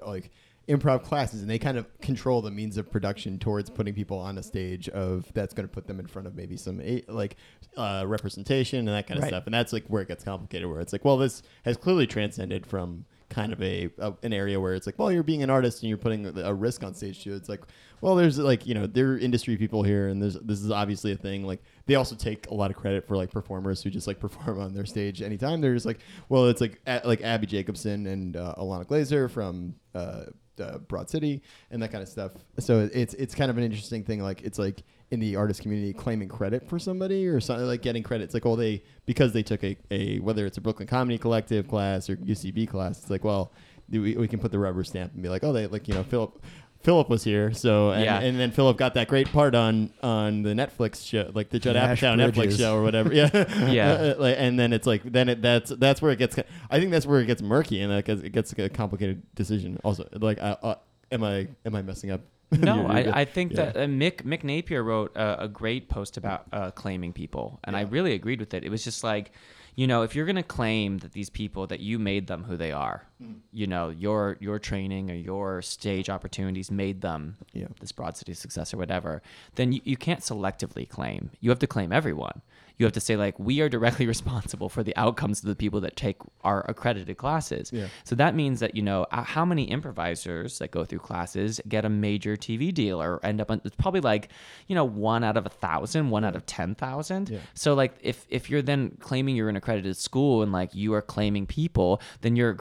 [SPEAKER 3] like improv classes and they kind of control the means of production towards putting people on a stage of that's going to put them in front of maybe some like uh, representation and that kind of
[SPEAKER 2] Right.
[SPEAKER 3] stuff. And that's like where it gets complicated where it's like well this has clearly transcended from kind of a, a an area where it's like well you're being an artist and you're putting a risk on stage too. It's like well there's like you know there are industry people here and there's this is obviously a thing. Like they also take a lot of credit for like performers who just like [LAUGHS] perform on their stage anytime. There's like well it's like a, like abbi jacobson and uh, ilana glazer from uh, uh, broad city and that kind of stuff so it's it's kind of an interesting thing like it's like in the artist community claiming credit for somebody or something like getting credit. It's like, well, they because they took a, a whether it's a Brooklyn Comedy Collective class or UCB class. It's like, well, we, we can put the rubber stamp and be like, oh, they like you know Philip. Philip was here, so and,
[SPEAKER 2] Yeah.
[SPEAKER 3] and then Philip got that great part on on the Netflix show, like the Judd
[SPEAKER 1] Nash
[SPEAKER 3] Apatow Netflix show or whatever. [LAUGHS] Yeah,
[SPEAKER 2] Yeah. [LAUGHS]
[SPEAKER 3] Uh, like, and then it's like then it that's that's where it gets. I think that's where it gets murky and like it gets a complicated decision. Also, like, uh, uh, am I am I messing up? [LAUGHS]
[SPEAKER 2] No,
[SPEAKER 3] You're- you're.
[SPEAKER 2] I, I think
[SPEAKER 3] Yeah.
[SPEAKER 2] that uh, Mick Mick Napier wrote a, a great post about uh, claiming people, and I really agreed with it. It was just like, you know, if you're gonna claim that these people that you made them who they are,
[SPEAKER 3] Mm.
[SPEAKER 2] you know, your your training or your stage opportunities made them
[SPEAKER 3] Yeah.
[SPEAKER 2] this Broad City success or whatever, then you, you can't selectively claim. You have to claim everyone. You have to say like we are directly [LAUGHS] responsible for the outcomes of the people that take our accredited classes.
[SPEAKER 3] Yeah.
[SPEAKER 2] So that means that you know uh, how many improvisers that go through classes get a major TV deal or end up on it's probably like you know one out of a thousand, one out of ten thousand.
[SPEAKER 3] Yeah.
[SPEAKER 2] So like if if you're then claiming you're an accredited school and like you are claiming people, then your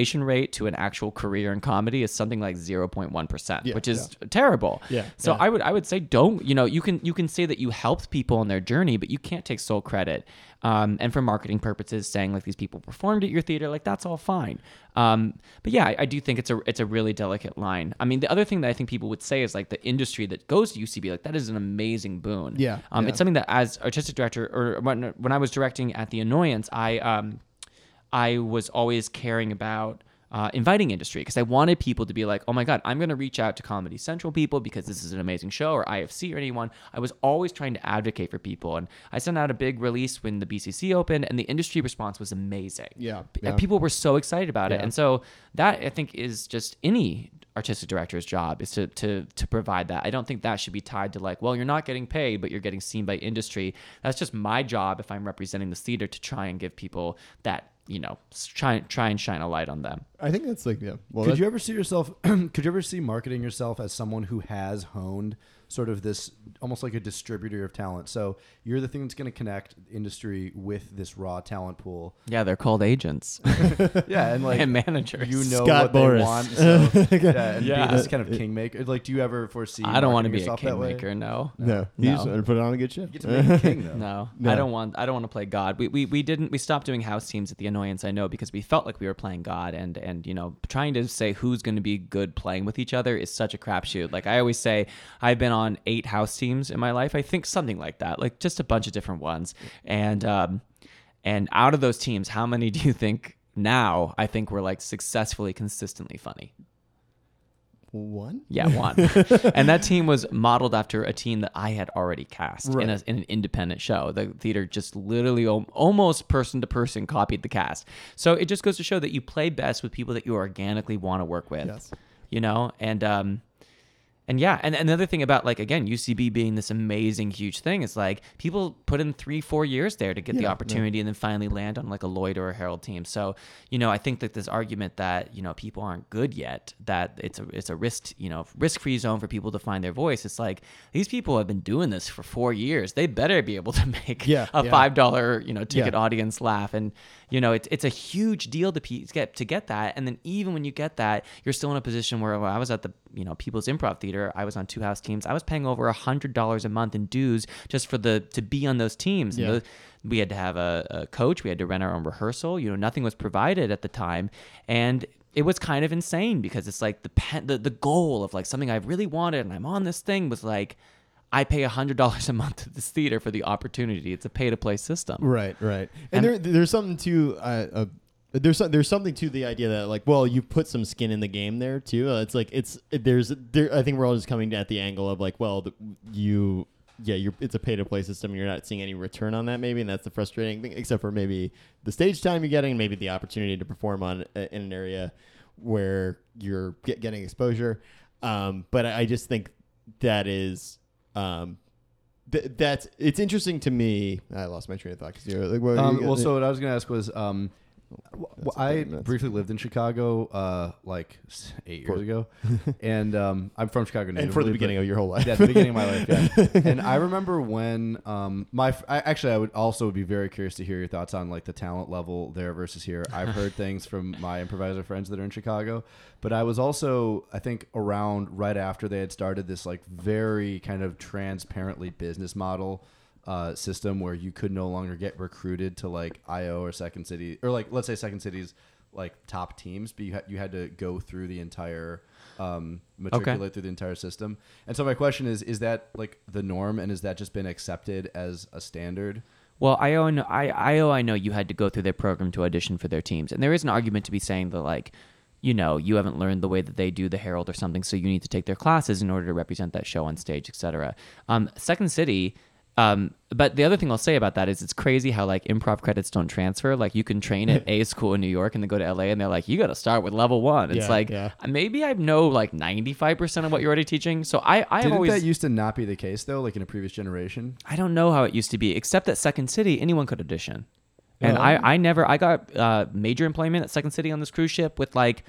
[SPEAKER 2] graduation rate to an actual career in comedy is something like zero point one percent,
[SPEAKER 3] Yeah,
[SPEAKER 2] which is terrible.
[SPEAKER 3] Yeah,
[SPEAKER 2] So
[SPEAKER 3] yeah.
[SPEAKER 2] I would I would say don't you know you can you can say that you helped people on their journey, but you can't take sole credit. Um, and for marketing purposes, saying like these people performed at your theater, like that's all fine. Um, but yeah, I, I do think it's a it's a really delicate line. I mean, the other thing that I think people would say is like the industry that goes to UCB, like that is an amazing boon.
[SPEAKER 3] Yeah,
[SPEAKER 2] Um,
[SPEAKER 3] yeah.
[SPEAKER 2] it's something that as artistic director or when when I was directing at the Annoyance, I um, I was always caring about uh, inviting industry because I wanted people to be like, oh my God, I'm going to reach out to Comedy Central people because this is an amazing show or IFC or anyone. I was always trying to advocate for people. And I sent out a big release when the BCC opened and the industry response was amazing.
[SPEAKER 3] Yeah, yeah.
[SPEAKER 2] People were so excited about it. And so that I think is just any artistic director's job is to, to to provide that. I don't think that should be tied to like, well, you're not getting paid, but you're getting seen by industry. That's just my job if I'm representing the theater to try and give people that, you know, try try and shine a light on them.
[SPEAKER 3] I think that's like yeah. Well,
[SPEAKER 1] could you ever see yourself? [CLEARS THROAT] could you ever see marketing yourself as someone who has honed sort of this, almost like a distributor of talent? So you're the thing that's going to connect industry with this raw talent pool.
[SPEAKER 2] Yeah, they're called agents [LAUGHS]
[SPEAKER 1] Yeah, and like
[SPEAKER 2] and managers.
[SPEAKER 1] you know
[SPEAKER 3] Scott
[SPEAKER 1] what
[SPEAKER 3] Boris.
[SPEAKER 1] they want. [LAUGHS] So, yeah, and
[SPEAKER 2] Yeah.
[SPEAKER 1] be this kind of kingmaker. Like, do you ever foresee?
[SPEAKER 2] I don't want to be a
[SPEAKER 1] yourself that
[SPEAKER 2] kingmaker. No,
[SPEAKER 3] no, you
[SPEAKER 2] No.
[SPEAKER 3] just want to put on a good show.
[SPEAKER 1] You get to make a king though. [LAUGHS]
[SPEAKER 2] No,
[SPEAKER 3] No.
[SPEAKER 2] I don't want. I don't want to play God. We, we we didn't. We stopped doing house teams at the annoyance. I know because we felt like we were playing God, and and you know trying to say who's going to be good playing with each other is such a crapshoot. Like I always say, I've been on eight house teams in my life. I think something like that. Like just a bunch of different ones, and um, and out of those teams, how many do you think? Now I think we're like successfully, consistently funny.
[SPEAKER 3] One.
[SPEAKER 2] Yeah, [LAUGHS] one. and that team was modeled after a team that I had already cast in, a, in an independent show. The theater just literally al- almost person to person copied the cast. So it just goes to show that you play best with people that you organically want to work with.
[SPEAKER 3] Yes.
[SPEAKER 2] You know, and um, and yeah, and another thing about like again UCB being this amazing huge thing is like people put in three four years there to get the
[SPEAKER 3] Yeah, yeah.
[SPEAKER 2] opportunity and then finally land on like a Lloyd or a Harold team. So you know I think that this argument that you know people aren't good yet that it's a it's a risk you know risk free zone for people to find their voice. It's like these people have been doing this for four years. They better be able to [LAUGHS] make
[SPEAKER 3] Yeah,
[SPEAKER 2] a
[SPEAKER 3] yeah.
[SPEAKER 2] five dollar you know ticket
[SPEAKER 3] Yeah.
[SPEAKER 2] audience laugh and you know it's it's a huge deal to pe- get to get that. And then even when you get that you're still in a position where when I was at the you know People's Improv Theater. I was on two house teams. I was paying over a hundred dollars a month in dues just for the to be on those teams. And
[SPEAKER 3] Yeah.
[SPEAKER 2] those- we had to have a, a coach. We had to rent our own rehearsal. You know nothing was provided at the time. And it was kind of insane because it's like the pe- the, the goal of like something I really wanted and I'm on this thing was like I pay hundred dollars a month to this theater for the opportunity. It's a pay to play system.
[SPEAKER 3] Right, right.
[SPEAKER 2] And-
[SPEAKER 3] And, there, there's something to uh, uh, there's there's something to the idea that like, well, you put some skin in the game there too. Uh, it's like it's there's there. I think we're all just coming at the angle of like, well, the, you. Yeah, you're, it's a pay to play system. And you're not seeing any return on that, maybe, and that's the frustrating thing. Except for maybe the stage time you're getting, maybe the opportunity to perform on uh, in an area where you're get, getting exposure. Um, but I I just think that is um, th- that's it's interesting to me. I lost my train of thought because you're like, what,
[SPEAKER 1] Um,
[SPEAKER 3] you-
[SPEAKER 1] well, so what I was gonna ask was, um, w-
[SPEAKER 3] That's
[SPEAKER 1] I briefly lived in Chicago, uh, like eight years ago, [LAUGHS] and um, I'm from Chicago.
[SPEAKER 3] and for the beginning of your whole life.
[SPEAKER 1] yeah, the beginning of my life. Yeah, [LAUGHS] and I remember when um, my I, actually I would also be very curious to hear your thoughts on like the talent level there versus here. I've heard [LAUGHS] things from my improviser friends that are in Chicago, but I was also I think around right after they had started this like very kind of transparently business model uh, system where you could no longer get recruited to like IO or Second City or like let's say Second City's like top teams, but you had you had to go through the entire um, matriculate through the entire system. And so my question is: Is that like the norm, and has that just been accepted as a standard?
[SPEAKER 2] Well, IO, I know, I, IO, I know you had to go through their program to audition for their teams, and there is an argument to be saying that like, you know, you haven't learned the way that they do the Harold or something, so you need to take their classes in order to represent that show on stage, etc. Um, Second City. Um, but the other thing I'll say about that is it's crazy how like improv credits don't transfer. Like you can train at [LAUGHS] A school in New York and then go to LA and they're like, you got to start with level one. It's
[SPEAKER 3] Yeah,
[SPEAKER 2] like
[SPEAKER 3] yeah.
[SPEAKER 2] maybe I know like ninety five percent of what you're already teaching. So I I
[SPEAKER 1] Didn't
[SPEAKER 2] always
[SPEAKER 1] that used to not be the case though? Like in a previous generation?
[SPEAKER 2] I don't know how it used to be, except at Second City, anyone could audition. And
[SPEAKER 3] Oh.
[SPEAKER 2] I, I never, I got uh, major employment at Second City on this cruise ship with like,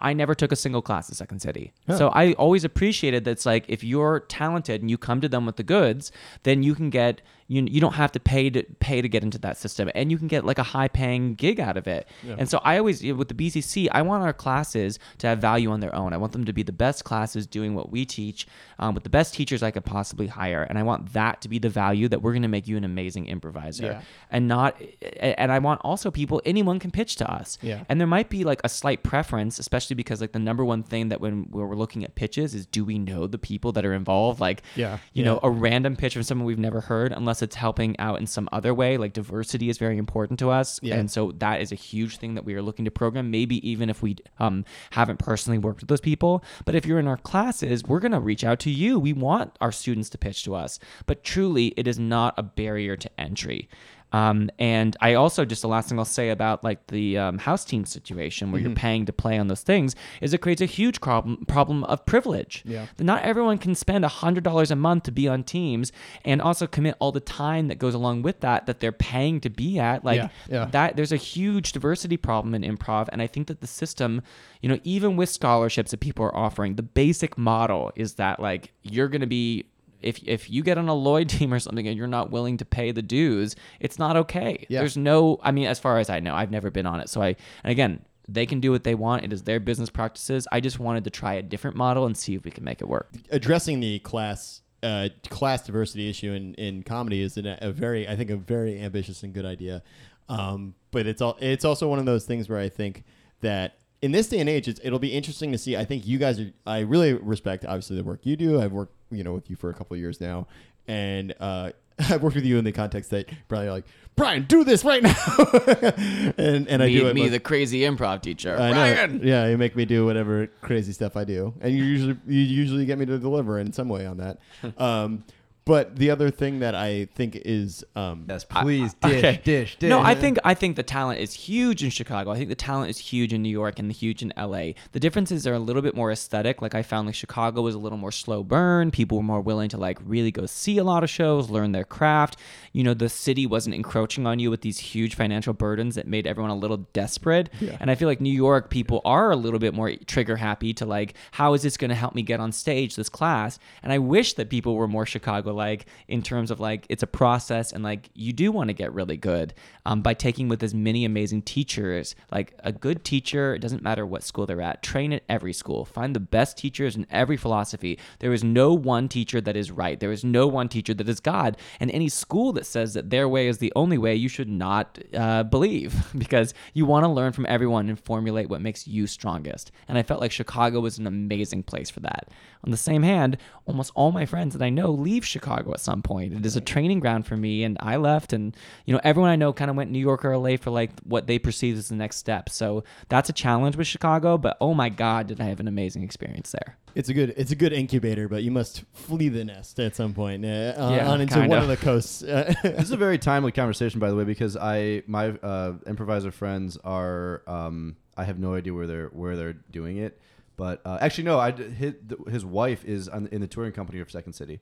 [SPEAKER 2] I never took a single class at Second City. So I always appreciated that it's like, if you're talented and you come to them with the goods, then you can get, you, you don't have to pay to pay to get into that system and you can get like a high paying gig out of it. And so I always, with the BCC, I want our classes to have value on their own. I want them to be the best classes doing what we teach um, with the best teachers I could possibly hire. And I want that to be the value that we're going to make you an amazing improviser
[SPEAKER 3] Yeah.
[SPEAKER 2] and not, and I want also people, anyone can pitch to us.
[SPEAKER 3] Yeah.
[SPEAKER 2] And there might be like a slight preference, especially because like the number one thing that when we're looking at pitches is do we know the people that are involved? Like,
[SPEAKER 3] Yeah,
[SPEAKER 2] you
[SPEAKER 3] yeah.
[SPEAKER 2] know, a random pitch from someone we've never heard, unless it's helping out in some other way. Like diversity is very important to us,
[SPEAKER 3] Yeah.
[SPEAKER 2] and so that is a huge thing that we are looking to program. Maybe even if we um, haven't personally worked with those people, but if you're in our classes, we're gonna reach out to you. We want our students to pitch to us, but truly, it is not a barrier to entry. Um, and I also just the last thing I'll say about like the um, house team situation where you're paying to play on those things is it creates a huge problem problem of privilege.
[SPEAKER 3] Yeah.
[SPEAKER 2] That not everyone can spend hundred dollars a month to be on teams and also commit all the time that goes along with that that they're paying to be at. Like
[SPEAKER 3] Yeah, yeah.
[SPEAKER 2] that there's a huge diversity problem in improv and I think that the system, you know, even with scholarships that people are offering, the basic model is that like you're gonna be if if you get on a Lloyd [LAUGHS] team or something and you're not willing to pay the dues, it's not okay.
[SPEAKER 3] Yeah.
[SPEAKER 2] There's no I mean, as far as I know, I've never been on it. So I and again, they can do what they want. It is their business practices. I just wanted to try a different model and see if we can make it work.
[SPEAKER 3] addressing the class uh, class diversity issue in, in comedy is an, a very I think a very ambitious and good idea. Um, but it's all it's also one of those things where I think that in this day and age, it's, it'll be interesting to see. I think you guys are. I really respect obviously the work you do. I've worked you know with you for a couple of years now, and uh, [LAUGHS] I've worked with you in the context that probably like Brian, do this right now, [LAUGHS] and and I do it.
[SPEAKER 2] me, the crazy improv teacher.
[SPEAKER 3] I know.
[SPEAKER 2] Brian!
[SPEAKER 3] Yeah, you make me do whatever crazy stuff I do, and you usually you usually get me to deliver in some way on that. [LAUGHS] um, But the other thing that I think is um,
[SPEAKER 1] Yes, please
[SPEAKER 2] I-
[SPEAKER 1] dish,
[SPEAKER 2] okay.
[SPEAKER 1] dish, dish.
[SPEAKER 2] No, I think I think the talent is huge in Chicago. I think the talent is huge in New York and the huge in LA. The differences are a little bit more aesthetic. Like I found like Chicago was a little more slow burn. People were more willing to like really go see a lot of shows, learn their craft. You know, the city wasn't encroaching on you with these huge financial burdens that made everyone a little desperate. And I feel like New York people are a little bit more trigger happy to like, how is this going to help me get on stage this class? And I wish that people were more Chicago like in terms of like it's a process and like you do want to get really good um, by taking with as many amazing teachers. Like a good teacher, it doesn't matter what school they're at, train at every school. Find the best teachers in every philosophy. There is no one teacher that is right. There is no one teacher that is God. And any school that says that their way is the only way, you should not uh, believe [LAUGHS] because you want to learn from everyone and formulate what makes you strongest. And I felt like Chicago was an amazing place for that. On the same hand, almost all my friends that I know leave Chicago at some point. It is a training ground for me, and I left, and you know everyone I know kind of went New York or LA for like what they perceive as the next step. So that's a challenge with Chicago, but oh my God, did I have an amazing experience there?
[SPEAKER 3] It's a good it's a good incubator, but you must flee the nest at some point uh, on-
[SPEAKER 2] Yeah,
[SPEAKER 3] on into
[SPEAKER 2] kinda.
[SPEAKER 3] one of the coasts. Uh, [LAUGHS]
[SPEAKER 1] this is a very timely conversation, by the way, because I my uh, improviser friends are um, I have no idea where they're where they're doing it, but uh, actually no, I his, his wife is on, in the touring company of Second City,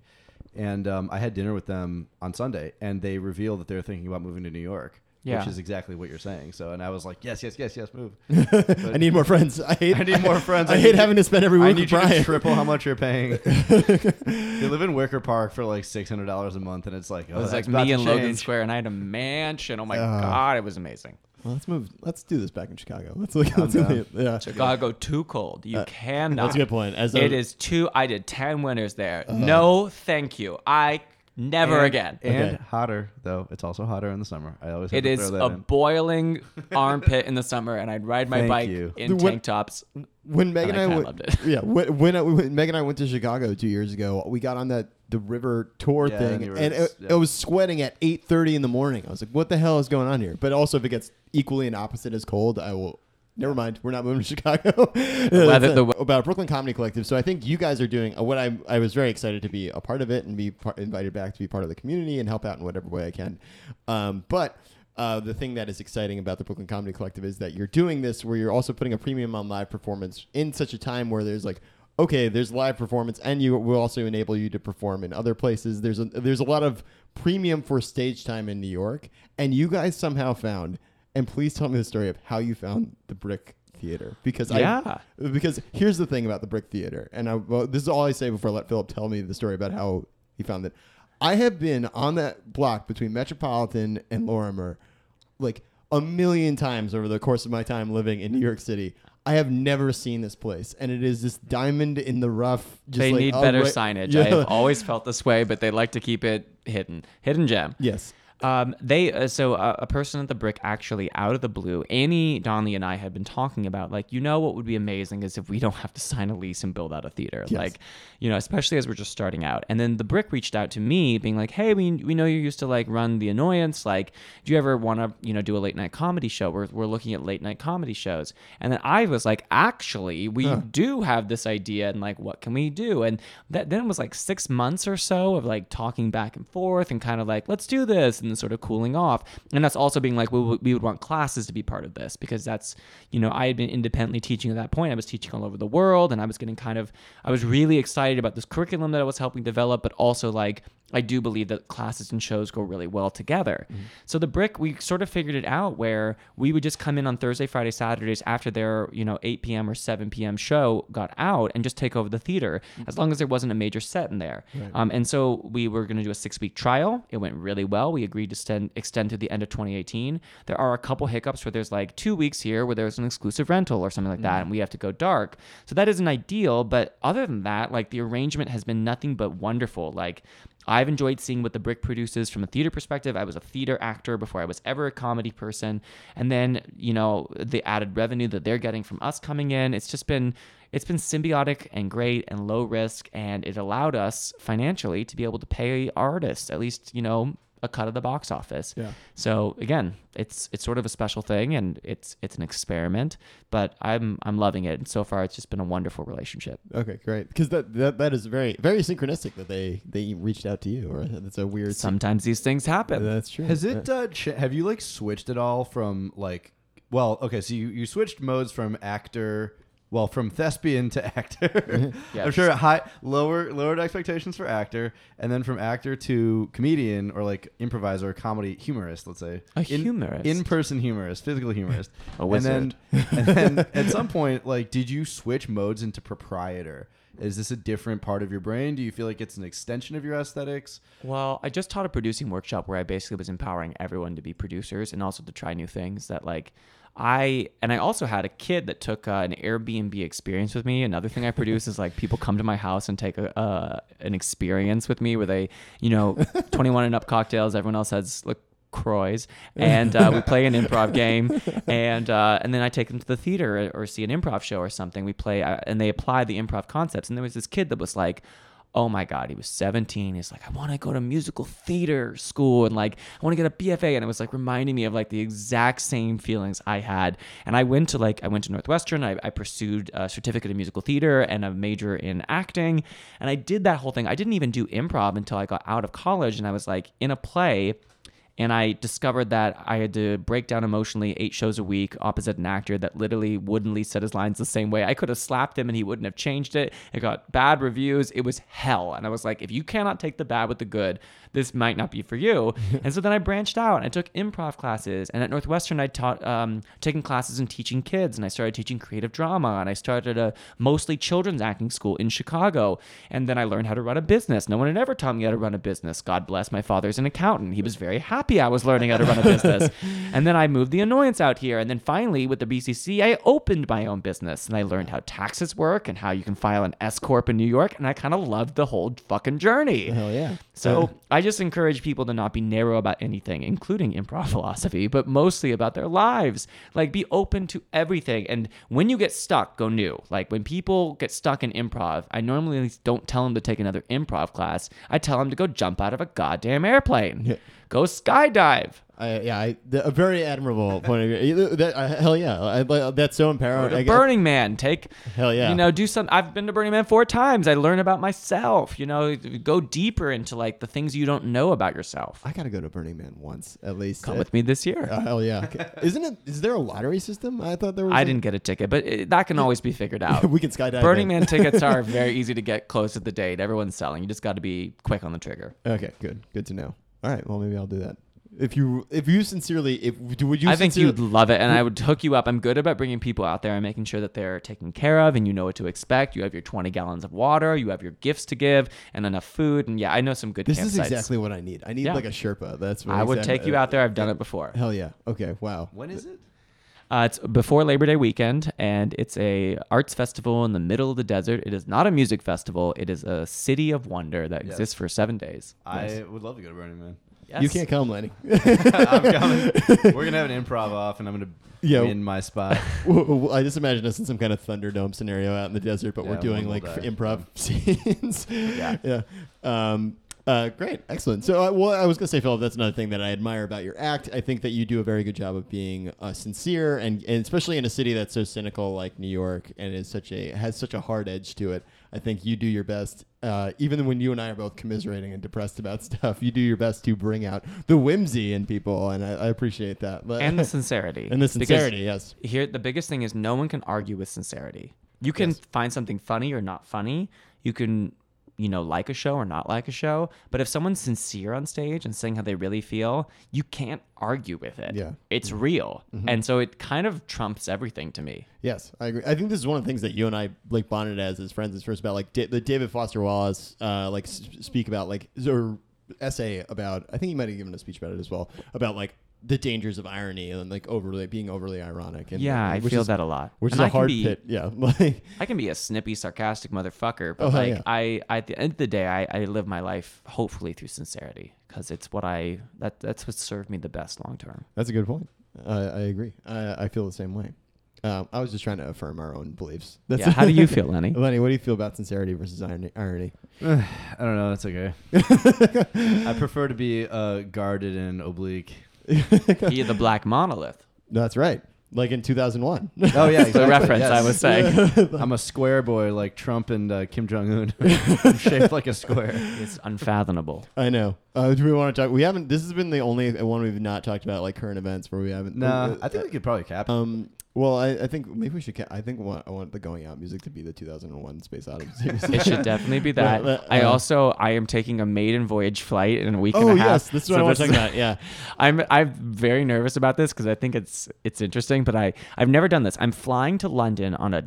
[SPEAKER 1] and um, I had dinner with them on Sunday, and they revealed that they're thinking about moving to New York.
[SPEAKER 2] Yeah.
[SPEAKER 1] Which is exactly what you're saying. So, and I was like, yes, yes, yes, yes, move. [LAUGHS]
[SPEAKER 3] I need more friends. I hate [LAUGHS]
[SPEAKER 1] I need more friends. [LAUGHS]
[SPEAKER 3] I,
[SPEAKER 1] I
[SPEAKER 3] hate having to spend every week.
[SPEAKER 1] I need
[SPEAKER 3] with
[SPEAKER 1] you to triple how much you're paying. they live in Wicker Park for like six hundred dollars a month, and it's like, oh,
[SPEAKER 2] It was like me and Logan. Square, and I had a mansion. Oh my
[SPEAKER 3] Uh,
[SPEAKER 2] God, it was amazing.
[SPEAKER 3] Well, let's move. Let's do this back in Chicago. Let's look.
[SPEAKER 1] I'm
[SPEAKER 3] Let's
[SPEAKER 1] down.
[SPEAKER 3] yeah.
[SPEAKER 2] Chicago too cold. You
[SPEAKER 3] Uh,
[SPEAKER 2] cannot.
[SPEAKER 3] That's a good point. As a,
[SPEAKER 2] It is too. I did ten winners there. no, thank you. I never
[SPEAKER 1] And-
[SPEAKER 2] again.
[SPEAKER 1] And
[SPEAKER 3] Okay.
[SPEAKER 1] hotter though. It's also hotter in the summer. I always have
[SPEAKER 2] It
[SPEAKER 1] to
[SPEAKER 2] is
[SPEAKER 1] throw that
[SPEAKER 2] a
[SPEAKER 1] in.
[SPEAKER 2] boiling [LAUGHS] armpit in the summer, and I'd ride my
[SPEAKER 1] Thank
[SPEAKER 2] bike
[SPEAKER 1] you.
[SPEAKER 2] in
[SPEAKER 3] The what-
[SPEAKER 2] tank tops.
[SPEAKER 3] when Meg and
[SPEAKER 2] I
[SPEAKER 3] I,
[SPEAKER 2] kinda
[SPEAKER 3] went,
[SPEAKER 2] loved it. [LAUGHS]
[SPEAKER 3] yeah, when, when, I, when Meg and I went to Chicago two years ago, we got on that the river tour
[SPEAKER 1] Yeah,
[SPEAKER 3] thing,
[SPEAKER 1] and
[SPEAKER 3] and it,
[SPEAKER 1] yeah.
[SPEAKER 3] it was sweating at eight thirty in the morning. I was like, "What the hell is going on here?" But also, if it gets equally and opposite as cold, I will. Never mind, we're not moving to [LAUGHS] Chicago.
[SPEAKER 2] weather- the
[SPEAKER 3] about Brooklyn Comedy Collective. So I think you guys are doing what I I was very excited to be a part of it and be par- invited back to be part of the community and help out in whatever way I can. Um, but uh, the thing that is exciting about the Brooklyn Comedy Collective is that you're doing this where you're also putting a premium on live performance in such a time where there's like okay there's live performance and you will also enable you to perform in other places there's a there's a lot of premium for stage time in New York and you guys somehow found and please tell me the story of how you found the brick theater because I
[SPEAKER 2] Yeah.
[SPEAKER 3] because here's the thing about the brick theater and I well, this is all I say before I let Philip tell me the story about how he found it I have been on that block between Metropolitan and Lorimer like a million times over the course of my time living in New York City. I have never seen this place, and it is this diamond in the rough. Just
[SPEAKER 2] they
[SPEAKER 3] like
[SPEAKER 2] need
[SPEAKER 3] a
[SPEAKER 2] better
[SPEAKER 3] ra-
[SPEAKER 2] signage. [LAUGHS]
[SPEAKER 3] Yeah.
[SPEAKER 2] I have always felt this way, but they like to keep it hidden. Hidden gem.
[SPEAKER 3] yes.
[SPEAKER 2] Um, they uh, so uh, a person at the brick actually out of the blue, Annie Donley and I had been talking about like you know what would be amazing is if we don't have to sign a lease and build out a theater,
[SPEAKER 3] Yes.
[SPEAKER 2] like you know especially as we're just starting out. And then the brick reached out to me, being like, hey, we we know you used to like run the annoyance, like do you ever want to you know do a late night comedy show? We're we're looking at late night comedy shows, and then I was like, actually, we do have this idea, and like what can we do? And that then it was like six months or so of like talking back and forth and kind of like let's do this and sort of cooling off. And that's also being like we, would- we would want classes to be part of this because that's you know i had been independently teaching at that point. I was teaching all over the world and i was getting kind of i was really excited about this curriculum that i was helping develop but also like i do believe that classes and shows go really well together. Mm-hmm. So the brick we sort of figured it out where we would just come in on thursday friday saturdays after their you know 8 p.m or 7 p.m show got out and just take over the theater mm-hmm. as long as there wasn't a major set in there. Um, and so we were going to do a six week trial. It went really well. We agreed to extend, extend to the end of 2018 there are a couple hiccups where there's like two weeks here where there's an exclusive rental or something like that mm-hmm. and we have to go dark. So that isn't ideal but other than that like the arrangement has been nothing but wonderful. Like I've enjoyed seeing what the Brick produces from a theater perspective. I was a theater actor before I was ever a comedy person. And then, you know, the added revenue that they're getting from us coming in, it's just been it's been symbiotic and great and low risk and it allowed us financially to be able to pay artists at least, you know, a cut of the box office.
[SPEAKER 3] Yeah.
[SPEAKER 2] So again, it's it's sort of a special thing and it's it's an experiment, but I'm I'm loving it. And so far it's just been a wonderful relationship.
[SPEAKER 3] Okay, great. Because that, that that is very very synchronistic that they they reached out to you. Or that's a weird.
[SPEAKER 2] Sometimes these things happen.
[SPEAKER 3] That's true.
[SPEAKER 1] Has it? Uh, have you like switched at all from like? Well, okay, so you, you switched modes from actor, well, from thespian to actor. [LAUGHS] I'm
[SPEAKER 2] Yes.
[SPEAKER 1] sure high lower lowered expectations for actor, and then from actor to comedian or like improviser, comedy humorist. Let's say
[SPEAKER 2] A humorist.
[SPEAKER 1] in person humorist, physical humorist. [LAUGHS]
[SPEAKER 2] A
[SPEAKER 1] And then, and then at some point, like, did you switch modes into proprietor? Is this a different part of your brain? Do you feel like it's an extension of your aesthetics?
[SPEAKER 2] Well, I just taught a producing workshop where I basically was empowering everyone to be producers and also to try new things that like I and I also had a kid that took uh, an Airbnb experience with me. Another thing I produce is like people come to my house and take a, uh, an experience with me where they, you know, [LAUGHS] 21 and up cocktails. Everyone else has like Croix, [LAUGHS] and uh, we play an improv game, and uh, and then I take them to the theater or, or see an improv show or something. We play, uh, and they apply the improv concepts. And there was this kid that was like, oh my god, he was 17. He's like, I want to go to musical theater school, and like I want to get a BFA, and it was like reminding me of like the exact same feelings I had. And I went to like I went to Northwestern. I, I pursued a certificate in musical theater and a major in acting, and I did that whole thing. I didn't even do improv until I got out of college, and I was like in a play and I discovered that I had to break down emotionally eight shows a week opposite an actor that literally wouldn't said his lines the same way. I could have slapped him and he wouldn't have changed it. It got bad reviews. It was hell. And I was like, if you cannot take the bad with the good, this might not be for you. [LAUGHS] and so then I branched out. I took improv classes, and at Northwestern, I taught um, taking classes and teaching kids, and I started teaching creative drama, and I started a mostly children's acting school in Chicago, and then I learned how to run a business. No one had ever taught me how to run a business. God bless my father's an accountant. He was very happy I was learning how to run a business. and then I moved the annoyance out here, and then finally with the BCC, I opened my own business, and I learned how taxes work and how you can file an S corp in New York, and I kind of loved the whole fucking journey.
[SPEAKER 3] Hell yeah.
[SPEAKER 2] So I just encourage people to not be narrow about anything, including improv [LAUGHS] philosophy, but mostly about their lives. Like be open to everything. And when you get stuck, go new. Like when people get stuck in improv, I normally don't tell them to take another improv class. I tell them to go jump out of a goddamn airplane. Go skydive.
[SPEAKER 3] I, yeah, I, the, a very admirable [LAUGHS] point of view. That, uh, hell yeah, I, that's so empowering. I
[SPEAKER 2] Burning Man. Take
[SPEAKER 3] Hell yeah.
[SPEAKER 2] You know, do some. I've been to Burning Man four times. I learn about myself. You know, go deeper into like the things you don't know about yourself.
[SPEAKER 3] I gotta go to Burning Man once at least.
[SPEAKER 2] Come
[SPEAKER 3] Uh,
[SPEAKER 2] with me this year.
[SPEAKER 3] uh, hell yeah. [LAUGHS] Isn't it? Is there a lottery system? I thought there was.
[SPEAKER 2] I
[SPEAKER 3] a-
[SPEAKER 2] didn't get a ticket, but it, that can always be figured out. [LAUGHS]
[SPEAKER 3] we can skydive.
[SPEAKER 2] Burning. Man tickets are very easy to get close to the date. Everyone's selling. You just got to be quick on the trigger.
[SPEAKER 3] Okay, good. Good to know. All right. Well, maybe I'll do that. If you, if you sincerely, if would you?
[SPEAKER 2] I think
[SPEAKER 3] sincerely-
[SPEAKER 2] you'd love it, and I would hook you up. I'm good about bringing people out there and making sure that they're taken care of, and you know what to expect. You have your 20 gallons of water, you have your gifts to give, and enough food. And yeah, I know some good.
[SPEAKER 3] This is
[SPEAKER 2] campsites.
[SPEAKER 3] exactly what I need. I need
[SPEAKER 2] Yeah.
[SPEAKER 3] like a Sherpa. That's. What
[SPEAKER 2] I would
[SPEAKER 3] exactly-
[SPEAKER 2] take you out there. I've done it before.
[SPEAKER 3] Hell yeah. Okay. Wow.
[SPEAKER 1] When is it?
[SPEAKER 2] Uh, it's before Labor Day weekend, and it's a arts festival in the middle of the desert. It is not a music festival. It is a city of wonder that
[SPEAKER 1] Yes.
[SPEAKER 2] exists for seven days.
[SPEAKER 1] I would love to go to Burning Man.
[SPEAKER 2] Yes.
[SPEAKER 3] You can't come, Lenny. [LAUGHS]
[SPEAKER 1] I'm coming. We're gonna have an improv off, and I'm gonna
[SPEAKER 3] Yeah.
[SPEAKER 1] win my spot. [LAUGHS]
[SPEAKER 3] I just imagine us in some kind of Thunderdome scenario out in the desert, but
[SPEAKER 1] Yeah,
[SPEAKER 3] we're doing like
[SPEAKER 1] will
[SPEAKER 3] f-
[SPEAKER 1] die.
[SPEAKER 3] improv [LAUGHS] scenes.
[SPEAKER 2] Yeah.
[SPEAKER 3] yeah. Um, uh, great, excellent. So, uh, well, I was gonna say, Philip, that's another thing that I admire about your act. I think that you do a very good job of being uh, sincere, and, and especially in a city that's so cynical like New York, and is such a has such a hard edge to it. I think you do your best, uh, even when you and I are both commiserating and depressed about [LAUGHS] stuff. You do your best to bring out the whimsy in people, and I, I appreciate that. But-
[SPEAKER 2] and the [LAUGHS] sincerity.
[SPEAKER 3] and the
[SPEAKER 2] Because
[SPEAKER 3] sincerity, yes.
[SPEAKER 2] here the biggest thing is no one can argue with sincerity. You can
[SPEAKER 3] Yes.
[SPEAKER 2] find something funny or not funny. You can you know like a show or not like a show, but if someone's sincere on stage and saying how they really feel, you can't argue with it.
[SPEAKER 3] Yeah.
[SPEAKER 2] It's real. And so it kind of trumps everything to me.
[SPEAKER 3] Yes, I agree. I think this is one of the things that you and I like bonded as as friends is first about like da- the David Foster Wallace uh, like s- speak about like or essay about. I think he might have given a speech about it as well about like the dangers of irony and like overly being overly ironic. And
[SPEAKER 2] Yeah, I
[SPEAKER 3] which
[SPEAKER 2] feel
[SPEAKER 3] is-
[SPEAKER 2] that a lot.
[SPEAKER 3] Which
[SPEAKER 2] And
[SPEAKER 3] is
[SPEAKER 2] I
[SPEAKER 3] a
[SPEAKER 2] can
[SPEAKER 3] hard
[SPEAKER 2] be-
[SPEAKER 3] pit. Yeah, [LAUGHS] like
[SPEAKER 2] I can be a snippy, sarcastic motherfucker, but
[SPEAKER 3] Oh,
[SPEAKER 2] like
[SPEAKER 3] yeah.
[SPEAKER 2] I, I, at the end of the day, I, I live my life hopefully through sincerity because it's what I that that's what served me the best long term.
[SPEAKER 3] that's a good point. I I agree. I, I feel the same way. Um, I was just trying to affirm our own beliefs. [LAUGHS]
[SPEAKER 2] Yeah. How do you feel, Lenny? [LAUGHS]
[SPEAKER 3] Lenny, what do you feel about sincerity versus irony? irony? [SIGHS]
[SPEAKER 1] I don't know. That's okay. I prefer to be uh, guarded and oblique. [LAUGHS]
[SPEAKER 2] He the black monolith.
[SPEAKER 3] That's right. Like in 2001.
[SPEAKER 1] Oh yeah, [LAUGHS]
[SPEAKER 2] The reference I was saying. [LAUGHS]
[SPEAKER 1] I'm a square boy like Trump and uh, Kim Jong Un. I'm shaped like a square.
[SPEAKER 2] It's unfathomable.
[SPEAKER 3] I know. Uh, do we want to talk? We haven't. This has been the only one we've not talked about, like current events, where we haven't.
[SPEAKER 1] Nah,
[SPEAKER 3] uh,
[SPEAKER 1] I think we could probably cap.
[SPEAKER 3] Um. Well, I, I think maybe we should. Ca- I think I want, I want the going out music to be the 2001 Space Odyssey. [LAUGHS]
[SPEAKER 2] It should definitely be [LAUGHS] that.
[SPEAKER 3] Well, uh,
[SPEAKER 2] I also I am taking a maiden voyage flight in a week
[SPEAKER 3] Oh
[SPEAKER 2] and a half.
[SPEAKER 3] yes, this is what I want to talk about. Yeah, [LAUGHS]
[SPEAKER 2] I'm I'm very nervous about this because I think it's it's interesting, but I I've never done this. I'm flying to London on a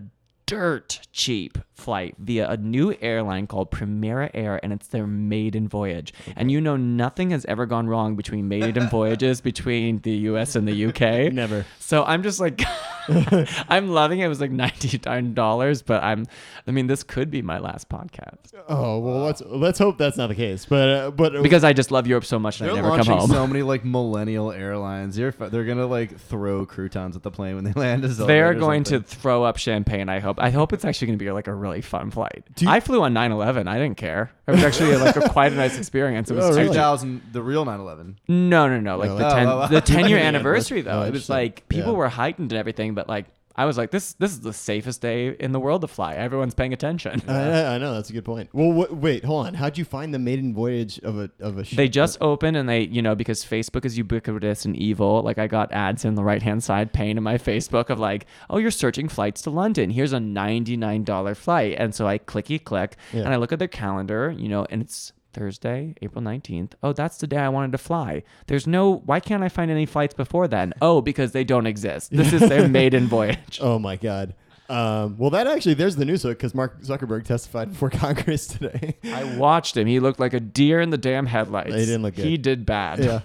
[SPEAKER 2] dirt cheap flight via a new airline called Primera Air, and it's their maiden voyage. And you know nothing has ever gone wrong between maiden [LAUGHS] voyages between the U.S. and the U.K.
[SPEAKER 3] Never.
[SPEAKER 2] So I'm just like, [LAUGHS] I'm loving it. It was like ninety nine dollars, but I'm, I mean, this could be my last podcast
[SPEAKER 3] Oh well, let's let's hope that's not the case. But uh, but
[SPEAKER 2] because I just love Europe so much and I
[SPEAKER 1] They're
[SPEAKER 2] never come
[SPEAKER 1] launching
[SPEAKER 2] home.
[SPEAKER 1] so many like millennial airlines. You're, they're gonna like throw croutons at the plane when they [LAUGHS] land. As
[SPEAKER 2] They're going
[SPEAKER 1] open.
[SPEAKER 2] to throw up champagne. I hope. I hope it's actually going to be like a really fun flight.
[SPEAKER 3] Do you-
[SPEAKER 2] I flew on 9/11. I didn't care. It was actually like a, quite a nice experience. It [LAUGHS] oh, was
[SPEAKER 3] Oh, really?
[SPEAKER 1] 2000, the real 9/11.
[SPEAKER 2] No, no, no. Like
[SPEAKER 3] No,
[SPEAKER 2] the
[SPEAKER 1] like-
[SPEAKER 2] ten,
[SPEAKER 1] Oh, oh, oh.
[SPEAKER 2] the ten year [LAUGHS] anniversary though.
[SPEAKER 3] oh,
[SPEAKER 2] it was like people
[SPEAKER 3] Yeah.
[SPEAKER 2] were heightened and everything, but like I was like, this this is the safest day in the world to fly. Everyone's paying attention.
[SPEAKER 3] I, I know that's a good point. Well, wh- wait, hold on. How'd you find the maiden voyage of a of a ship?
[SPEAKER 2] They just opened and they, you know, because Facebook is ubiquitous and evil. Like I got ads in the right hand side pane in my Facebook of like, oh, you're searching flights to London. Here's a ninety nine dollar flight, and so I clicky click
[SPEAKER 3] Yeah.
[SPEAKER 2] and I look at their calendar, you know, and it's Thursday, April 19th. Oh, that's the day I wanted to fly. There's no, why can't I find any flights before then? Oh, because they don't exist. This is their [LAUGHS] maiden voyage.
[SPEAKER 3] Oh my god. Um, well, that actually there's the news hook because Mark Zuckerberg testified [LAUGHS] before Congress today.
[SPEAKER 2] I watched him. He looked like a deer in the damn headlights.
[SPEAKER 3] He didn't look good.
[SPEAKER 2] He did bad.
[SPEAKER 3] yeah.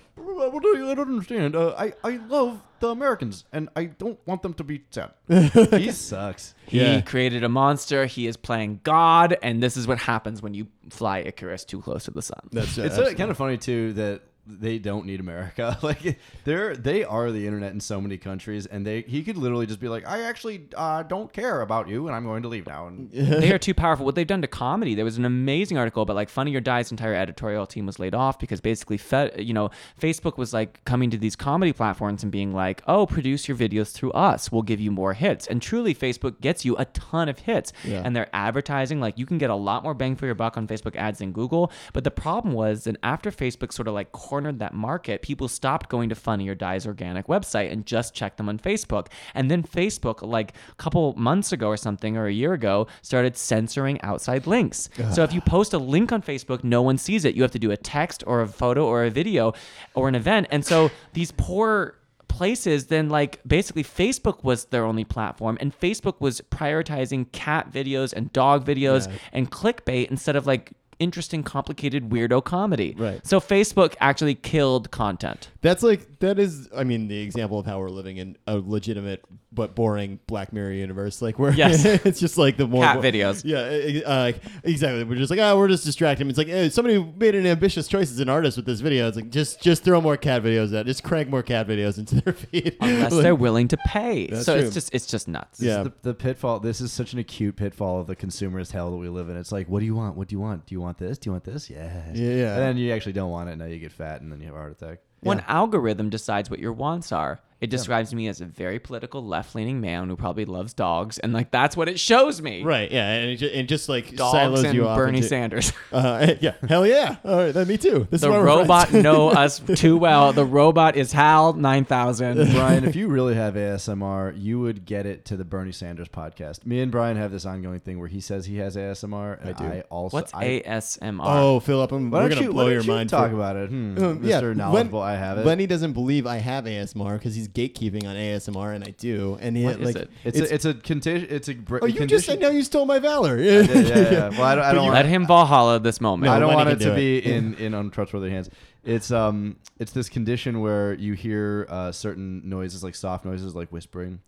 [SPEAKER 1] Well, what do I don't understand. Uh, I I love the Americans, and I don't want them to be sad. [LAUGHS] he sucks.
[SPEAKER 2] He
[SPEAKER 3] Yeah.
[SPEAKER 2] created a monster. He is playing God, and this is what happens when you fly Icarus too close to the sun.
[SPEAKER 3] That's
[SPEAKER 1] It's uh, kind of funny too that they don't need America. [LAUGHS] Like they're they are the internet in so many countries, and they he could literally just be like, I actually uh, don't care about you, and I'm going to leave now. And
[SPEAKER 2] they are too powerful. What they've done to comedy, there was an amazing article about like Funny or Die's entire editorial team was laid off because basically, Fe- you know, Facebook was like coming to these comedy platforms and being like, "Oh, produce your videos through us. We'll give you more hits." And truly, Facebook gets you a ton of hits,
[SPEAKER 3] Yeah.
[SPEAKER 2] and they're advertising like you can get a lot more bang for your buck on Facebook ads than Google. But the problem was that after Facebook sort of like cornered that market, people stopped going to Funny or Die's organic website and just checked them on Facebook. And then Facebook, like a couple months ago or something, or a year ago, started censoring outside links. So if you post a link on Facebook, no one sees it. You have to do a text or a photo or a video or an event. And so these poor places then like basically Facebook was their only platform and Facebook was prioritizing cat videos and dog videos
[SPEAKER 3] Yeah.
[SPEAKER 2] and clickbait instead of like interesting complicated weirdo comedy.
[SPEAKER 3] Right.
[SPEAKER 2] So Facebook actually killed content.
[SPEAKER 3] That's like that is I mean the example of how we're living in a legitimate but boring Black Mirror universe like where
[SPEAKER 2] Yes. [LAUGHS]
[SPEAKER 3] it's just like the more
[SPEAKER 2] Cat videos.
[SPEAKER 3] Yeah, uh, exactly. We're just like, oh, we're just distracting. It's like hey, somebody made an ambitious choice as an artist with this video. It's like just just throw more cat videos out. Just crank more cat videos into their [LAUGHS] feed.
[SPEAKER 2] Unless
[SPEAKER 3] Like,
[SPEAKER 2] they're willing to pay.
[SPEAKER 3] That's
[SPEAKER 2] so
[SPEAKER 3] true.
[SPEAKER 2] it's just it's just nuts.
[SPEAKER 1] This is
[SPEAKER 3] Yeah.
[SPEAKER 1] the, the pitfall. This is such an acute pitfall of the consumerist hell that we live in. It's like, what do you want? What do you want? Do you want this? Do you want this? Yes.
[SPEAKER 3] Yeah, yeah.
[SPEAKER 1] And then you actually don't want it. Now you get fat, and then you have a heart attack.
[SPEAKER 2] When
[SPEAKER 3] Yeah.
[SPEAKER 2] algorithm decides what your wants are, it describes me as a very political left-leaning man who probably loves dogs, and like that's what it shows me.
[SPEAKER 3] Right, yeah, and it just, and just like
[SPEAKER 2] Dogs
[SPEAKER 3] silos
[SPEAKER 2] and
[SPEAKER 3] you off
[SPEAKER 2] Bernie
[SPEAKER 3] into-
[SPEAKER 2] Sanders. [LAUGHS]
[SPEAKER 3] Uh, [LAUGHS] yeah, hell yeah. All right, then me too. This
[SPEAKER 2] the
[SPEAKER 3] is why
[SPEAKER 2] robot
[SPEAKER 3] friends.
[SPEAKER 2] know [LAUGHS] us too well. The robot is Hal nine thousand.
[SPEAKER 1] Brian, if you really have ASMR, you would get it to the Bernie Sanders podcast. Me and Brian have this ongoing thing where he says he has ASMR, and
[SPEAKER 3] I
[SPEAKER 1] I,
[SPEAKER 3] do.
[SPEAKER 1] also.
[SPEAKER 2] What's
[SPEAKER 1] I,
[SPEAKER 2] ASMR?
[SPEAKER 3] Oh, Philip, I'm,
[SPEAKER 1] Why
[SPEAKER 3] we're
[SPEAKER 1] don't
[SPEAKER 3] gonna
[SPEAKER 1] you,
[SPEAKER 3] blow
[SPEAKER 1] why
[SPEAKER 3] your
[SPEAKER 1] you
[SPEAKER 3] mind.
[SPEAKER 1] talk
[SPEAKER 3] for-
[SPEAKER 1] about it, hmm,
[SPEAKER 3] Um,
[SPEAKER 1] Mr.
[SPEAKER 3] yeah,
[SPEAKER 1] Knowledgeable.
[SPEAKER 3] Len-
[SPEAKER 1] I have it.
[SPEAKER 3] Lenny doesn't believe I have ASMR because he's gatekeeping on ASMR, and I do. And he,
[SPEAKER 2] What is
[SPEAKER 3] like,
[SPEAKER 2] it?
[SPEAKER 1] It's, a, it's a contagion. It's a. Br-
[SPEAKER 3] oh, you
[SPEAKER 1] condition.
[SPEAKER 3] just said now you stole my valor.
[SPEAKER 1] yeah, yeah, yeah. [LAUGHS] Well, I don't, I don't.
[SPEAKER 2] Let him Valhalla this moment.
[SPEAKER 3] No,
[SPEAKER 1] I don't want it
[SPEAKER 3] do
[SPEAKER 1] to
[SPEAKER 3] it.
[SPEAKER 1] be in in untrustworthy hands. It's um it's this condition where you hear uh, certain noises like soft noises like whispering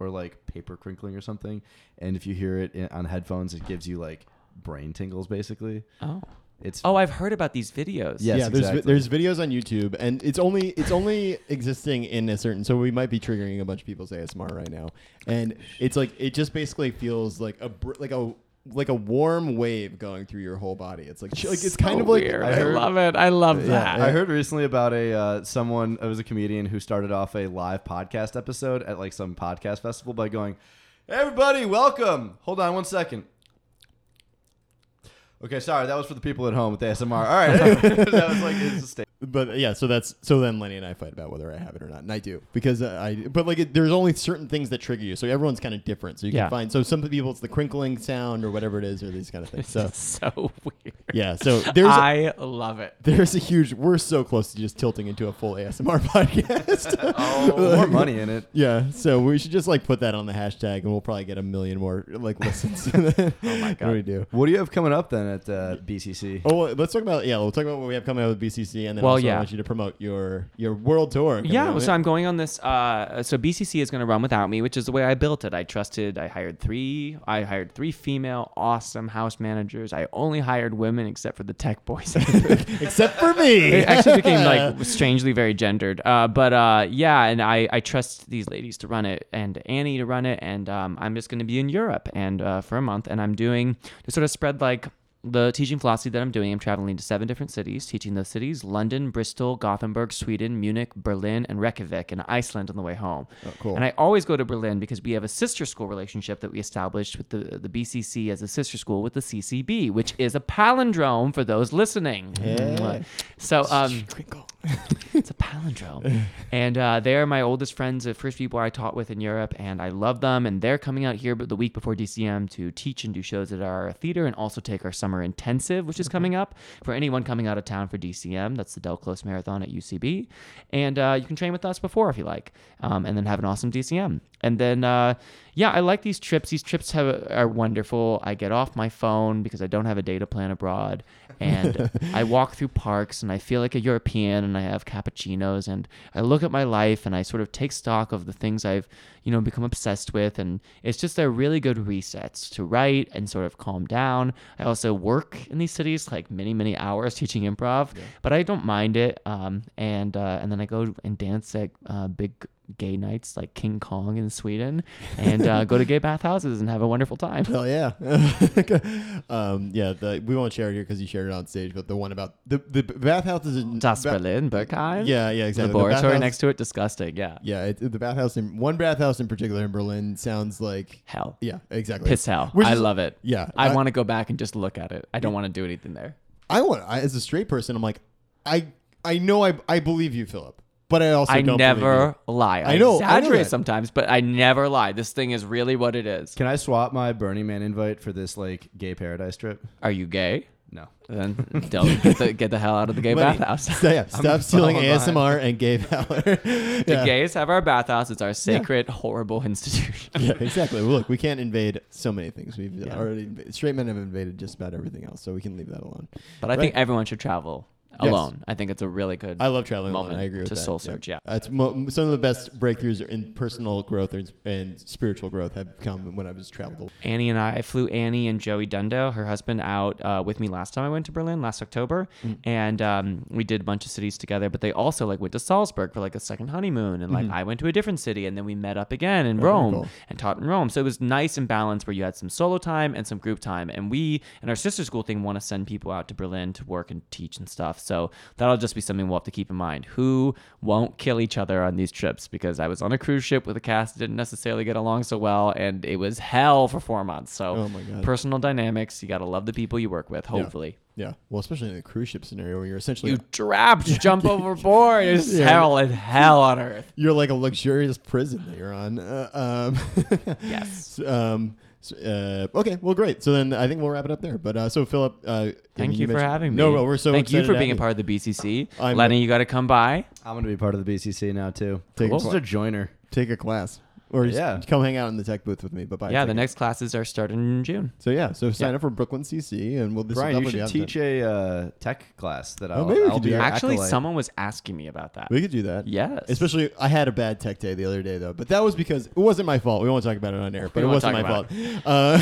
[SPEAKER 1] or like paper crinkling or something, and if you hear it in, on headphones, it gives you like brain tingles basically.
[SPEAKER 2] Oh.
[SPEAKER 1] It's
[SPEAKER 2] Oh, I've heard about these videos.
[SPEAKER 1] Yes,
[SPEAKER 3] yeah, there's vi-
[SPEAKER 1] exactly.
[SPEAKER 3] there's videos on YouTube, and it's only it's only existing in a certain. So we might be triggering a bunch of people's ASMR right now, and it's like it just basically feels like a br- like a like a warm wave going through your whole body. It's like like it's kind of like
[SPEAKER 2] weird.
[SPEAKER 1] I
[SPEAKER 2] I,
[SPEAKER 1] heard-
[SPEAKER 2] love it. I love
[SPEAKER 3] Yeah,
[SPEAKER 2] that.
[SPEAKER 1] I heard recently about a uh, someone. It was a comedian who started off a live podcast episode at like some podcast festival by going, "Hey, "Everybody, welcome." Hold on one second. Okay, sorry, that was for the people at home with ASMR. All right, [LAUGHS] [LAUGHS] that was like it's a sta-
[SPEAKER 3] But yeah, so that's so then Lenny and I fight about whether I have it or not, and I do because uh, I. But like, it, there's only certain things that trigger you, so everyone's kind of different. So you
[SPEAKER 2] Yeah.
[SPEAKER 3] can find. So some people it's the crinkling sound or whatever it is, or these kind of things. [LAUGHS] So
[SPEAKER 2] so weird.
[SPEAKER 3] yeah, so there's
[SPEAKER 2] I love it.
[SPEAKER 3] there's a huge. We're so close to just tilting into a full ASMR [LAUGHS] podcast. [LAUGHS]
[SPEAKER 1] oh, more money in it.
[SPEAKER 3] Yeah, so we should just like put that on the hashtag, and we'll probably get a million more like listens. oh
[SPEAKER 2] my
[SPEAKER 3] What do we do?
[SPEAKER 1] What do you have coming up then at uh, BCC?
[SPEAKER 3] Oh, well, let's talk about yeah. We'll talk about what we have coming up with BCC, and then
[SPEAKER 2] Well,
[SPEAKER 3] also I
[SPEAKER 2] yeah.
[SPEAKER 3] want you to promote your your world tour.
[SPEAKER 2] Yeah, so I'm going on this. Uh, so BCC is going to run without me, which is the way I built it. I trusted. I hired three. I hired three female, awesome house managers. I only hired women, except for the tech boys. [LAUGHS]
[SPEAKER 3] except for me.
[SPEAKER 2] it actually became [LAUGHS] like strangely very gendered. Uh, but uh, yeah, and I, I trust these ladies to run it and Annie to run it, and um, I'm just going to be in Europe and uh, for a month, and I'm doing to sort of spread like the teaching philosophy that I'm doing. I'm traveling to seven different cities, teaching those cities: London, Bristol, Gothenburg, Sweden, Munich, Berlin, and Reykjavik, and Iceland on the way home.
[SPEAKER 3] Oh, cool.
[SPEAKER 2] And I always go to Berlin because we have a sister school relationship that we established with the the BCC as a sister school with the CCB, which is a palindrome for those listening.
[SPEAKER 3] Yeah.
[SPEAKER 2] So um, [LAUGHS] it's a palindrome. and uh, they're my oldest friends, the first people I taught with in Europe, and I love them. And they're coming out here but the week before DCM to teach and do shows at our theater and also take our summer intensive, which is coming up for anyone coming out of town for DCM. That's the Del Close Marathon at UCB. And uh, you can train with us before if you like, um, and then have an awesome DCM. And then, uh, yeah, I like these trips. These trips have, are wonderful. I get off my phone because I don't have a data plan abroad. And [LAUGHS] I walk through parks and I feel like a European and I have cappuccinos and I look at my life and I sort of take stock of the things I've, you know, become obsessed with. And it's just a really good reset to write and sort of calm down. I also work in these cities like many, many hours [LAUGHS] teaching improv, but I don't mind it. Um, and, uh, and then I go and dance at uh, big gay nights like King Kong in Sweden and uh, go to gay [LAUGHS] bathhouses and have a wonderful time.
[SPEAKER 3] Hell yeah. [LAUGHS] um, yeah, the, we won't share it here because you shared it on stage, but the one about the the bathhouses in
[SPEAKER 2] Das
[SPEAKER 3] ba-
[SPEAKER 2] Berlin, Berghain.
[SPEAKER 3] Yeah, yeah, exactly. The
[SPEAKER 2] Laboratory next to it, disgusting. Yeah.
[SPEAKER 3] Yeah, it, the bathhouse in one bathhouse in particular in Berlin sounds like
[SPEAKER 2] Hell.
[SPEAKER 3] yeah, exactly.
[SPEAKER 2] Piss hell.
[SPEAKER 3] Which
[SPEAKER 2] I
[SPEAKER 3] is-
[SPEAKER 2] love it.
[SPEAKER 3] Yeah,
[SPEAKER 2] I,
[SPEAKER 3] I-
[SPEAKER 2] want to go back and just look at it. I don't want to do anything there.
[SPEAKER 3] I want I, as a straight person, I'm like, I I know I I believe you, Philip, but I also
[SPEAKER 2] I
[SPEAKER 3] don't
[SPEAKER 2] never lie. I,
[SPEAKER 3] I know- I know
[SPEAKER 2] exaggerate
[SPEAKER 3] that.
[SPEAKER 2] sometimes, but I never lie. This thing is really what it is.
[SPEAKER 1] Can I swap my Burning Man invite for this like gay paradise trip?
[SPEAKER 2] Are you gay?
[SPEAKER 1] No.
[SPEAKER 2] Then don't [LAUGHS] get the, get the hell out of the gay
[SPEAKER 3] Lenny,
[SPEAKER 2] bathhouse. [LAUGHS]
[SPEAKER 3] Stop, yeah, stop stealing [LAUGHS]
[SPEAKER 1] falling.
[SPEAKER 3] ASMR and gay valor.
[SPEAKER 2] The gays have our bathhouse. It's our sacred, horrible institution.
[SPEAKER 3] yeah, exactly. Well, look, we can't invade so many things. We've
[SPEAKER 2] Yeah.
[SPEAKER 3] already invaded. straight men have invaded just about everything else, so we can leave that alone.
[SPEAKER 2] But I think everyone should travel
[SPEAKER 3] Yes.
[SPEAKER 2] alone. I think it's a really good.
[SPEAKER 3] I love traveling alone. I agree with that.
[SPEAKER 2] to
[SPEAKER 3] that.
[SPEAKER 2] soul search, yeah.
[SPEAKER 3] That's mo- some of the best breakthroughs in personal growth and, and spiritual growth have come when I was traveled.
[SPEAKER 2] Annie and I, I flew Annie and Joey Dundo, her husband, out uh, with me last time I went to Berlin last October,
[SPEAKER 3] Mm.
[SPEAKER 2] and um, we did a bunch of cities together. But they also like went to Salzburg for like a second honeymoon, and like I went to a different city, and then we met up again in.
[SPEAKER 3] Oh,
[SPEAKER 2] Rome
[SPEAKER 3] cool.
[SPEAKER 2] and taught in Rome. So it was nice and balanced, where you had some solo time and some group time. And we and our sister school thing want to send people out to Berlin to work and teach and stuff. So that'll just be something we'll have to keep in mind. Who won't kill each other on these trips? Because I was on a cruise ship with a cast that didn't necessarily get along so well, and it was hell for four months. So
[SPEAKER 3] Oh
[SPEAKER 2] personal dynamics, you got to love the people you work with.
[SPEAKER 3] Yeah.
[SPEAKER 2] Hopefully,
[SPEAKER 3] Yeah, well, especially in a cruise ship scenario where you're essentially
[SPEAKER 2] you trapped, jump [LAUGHS] overboard. It's
[SPEAKER 3] Yeah.
[SPEAKER 2] hell and hell on earth.
[SPEAKER 3] you're like a luxurious prison that you're on. Uh, um, [LAUGHS]
[SPEAKER 2] Yes.
[SPEAKER 3] Um, so, uh, okay. Well, great. So then I think we'll wrap it up there. But uh, so Philip, uh,
[SPEAKER 2] Thank
[SPEAKER 3] mean,
[SPEAKER 2] you, for having me.
[SPEAKER 3] No, no, we're so
[SPEAKER 2] thank you for being a part of the BCC.
[SPEAKER 3] I'm-
[SPEAKER 2] Lenny, you got to come by.
[SPEAKER 1] I'm gonna be part of the BCC now too.
[SPEAKER 3] Take
[SPEAKER 2] Cool.
[SPEAKER 3] a,
[SPEAKER 1] Just a joiner.
[SPEAKER 3] take a class, or just
[SPEAKER 1] Yeah.
[SPEAKER 3] come hang out in the tech booth with me. But
[SPEAKER 2] yeah, the next classes are starting in June.
[SPEAKER 3] So yeah, so sign
[SPEAKER 2] Yeah.
[SPEAKER 3] up for Brooklyn CC, and we'll. This
[SPEAKER 1] Brian, you should teach a uh, tech class that I'll,
[SPEAKER 3] maybe we
[SPEAKER 1] I'll
[SPEAKER 3] could do that.
[SPEAKER 2] Actually,
[SPEAKER 1] acolyte.
[SPEAKER 2] someone was asking me about that.
[SPEAKER 3] We could do that.
[SPEAKER 2] Yes.
[SPEAKER 3] Especially, I had a bad tech day the other day though, but that was because it wasn't my fault. We won't talk about it on air, but
[SPEAKER 2] We
[SPEAKER 3] it wasn't my
[SPEAKER 2] talk
[SPEAKER 3] fault. Uh,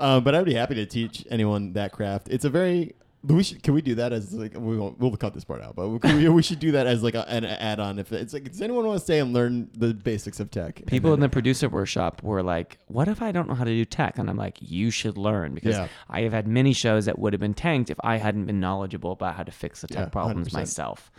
[SPEAKER 3] [LAUGHS] uh, but I'd be happy to teach anyone that craft. It's a very We should, can we do that as like we won't, we'll cut this part out, but we, we should do that as like a, an add-on. If it's like, does anyone want to stay and learn the basics of tech?
[SPEAKER 2] People in the producer workshop were like, "What if I don't know how to do tech?" And I'm like, "You should learn because
[SPEAKER 3] Yeah.
[SPEAKER 2] I have had many shows that would have been tanked if I hadn't been knowledgeable about how to fix the tech
[SPEAKER 3] Yeah,
[SPEAKER 2] problems
[SPEAKER 3] 100%.
[SPEAKER 2] myself."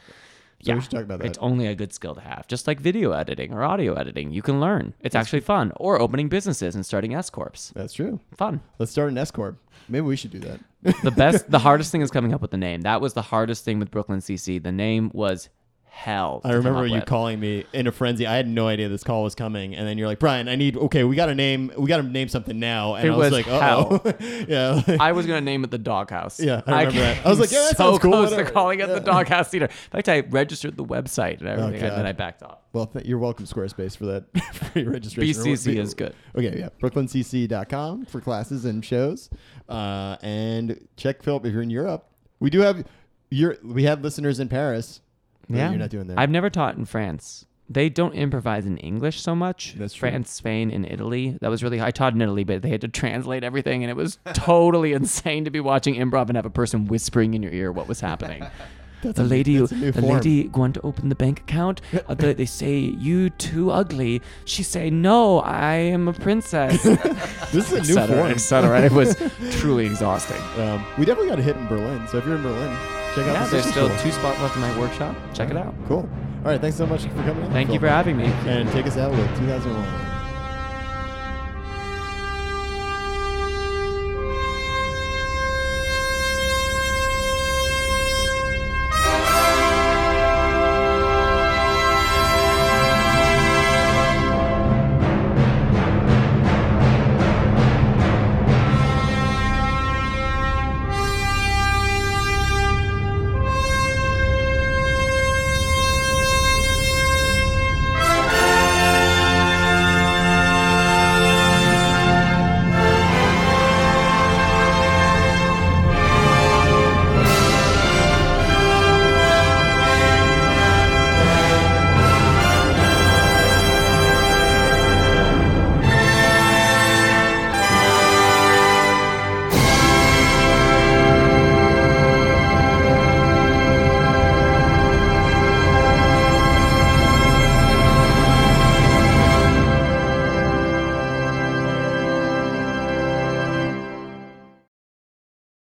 [SPEAKER 3] So we should talk about that.
[SPEAKER 2] It's only a good skill to have, just like video editing or audio editing. You can learn. It's actually fun. Or opening businesses and starting S corps.
[SPEAKER 3] That's true.
[SPEAKER 2] Fun.
[SPEAKER 3] Let's start an S corp. Maybe we should do that.
[SPEAKER 2] The best, the hardest thing is coming up with the name. That was the hardest thing with Brooklyn CC. The name was hell.
[SPEAKER 3] I remember you
[SPEAKER 2] with.
[SPEAKER 3] calling me in a frenzy. I had no idea this call was coming, and then you're like, "Brian, I need okay. We got to name. We got to name something now." And
[SPEAKER 2] It
[SPEAKER 3] I was,
[SPEAKER 2] was
[SPEAKER 3] like, "Oh, [LAUGHS] yeah."
[SPEAKER 2] I was gonna name it the doghouse.
[SPEAKER 3] Yeah, I remember that. I was like, yeah, that
[SPEAKER 2] so
[SPEAKER 3] cool,
[SPEAKER 2] close
[SPEAKER 3] whatever.
[SPEAKER 2] to calling it
[SPEAKER 3] Yeah.
[SPEAKER 2] the doghouse theater. In fact, I registered the website and everything, and then I backed off.
[SPEAKER 3] well, th- you're welcome, Squarespace, for that [LAUGHS] free registration.
[SPEAKER 2] BCC is good.
[SPEAKER 3] Okay, yeah, brooklyncc.com for classes and shows, uh, and check Philip if you're in Europe. We do have your we have listeners in Paris.
[SPEAKER 2] Yeah,
[SPEAKER 3] you're not doing that.
[SPEAKER 2] I've never taught in France. They don't improvise in English so much.
[SPEAKER 3] That's true.
[SPEAKER 2] France, Spain, and Italy. That was really. I taught in Italy, but they had to translate everything, and it was [LAUGHS] totally insane to be watching improv and have a person whispering in your ear what was happening. [LAUGHS]
[SPEAKER 3] That's
[SPEAKER 2] the
[SPEAKER 3] a-
[SPEAKER 2] lady,
[SPEAKER 3] that's a new
[SPEAKER 2] the lady going to open the bank account. Uh, they, they [LAUGHS] say you too ugly. She say no, I am a princess.
[SPEAKER 3] this is a new
[SPEAKER 2] etc.
[SPEAKER 3] form.
[SPEAKER 2] etc. It was truly exhausting.
[SPEAKER 3] Um, we definitely got a hit in Berlin. So if you're in Berlin, check out
[SPEAKER 2] Yeah,
[SPEAKER 3] the
[SPEAKER 2] there's still two spots left in my workshop. Check it out.
[SPEAKER 3] Cool. All right. Thanks so much for coming in.
[SPEAKER 2] Thank you for having me.
[SPEAKER 3] And take us out with 2001.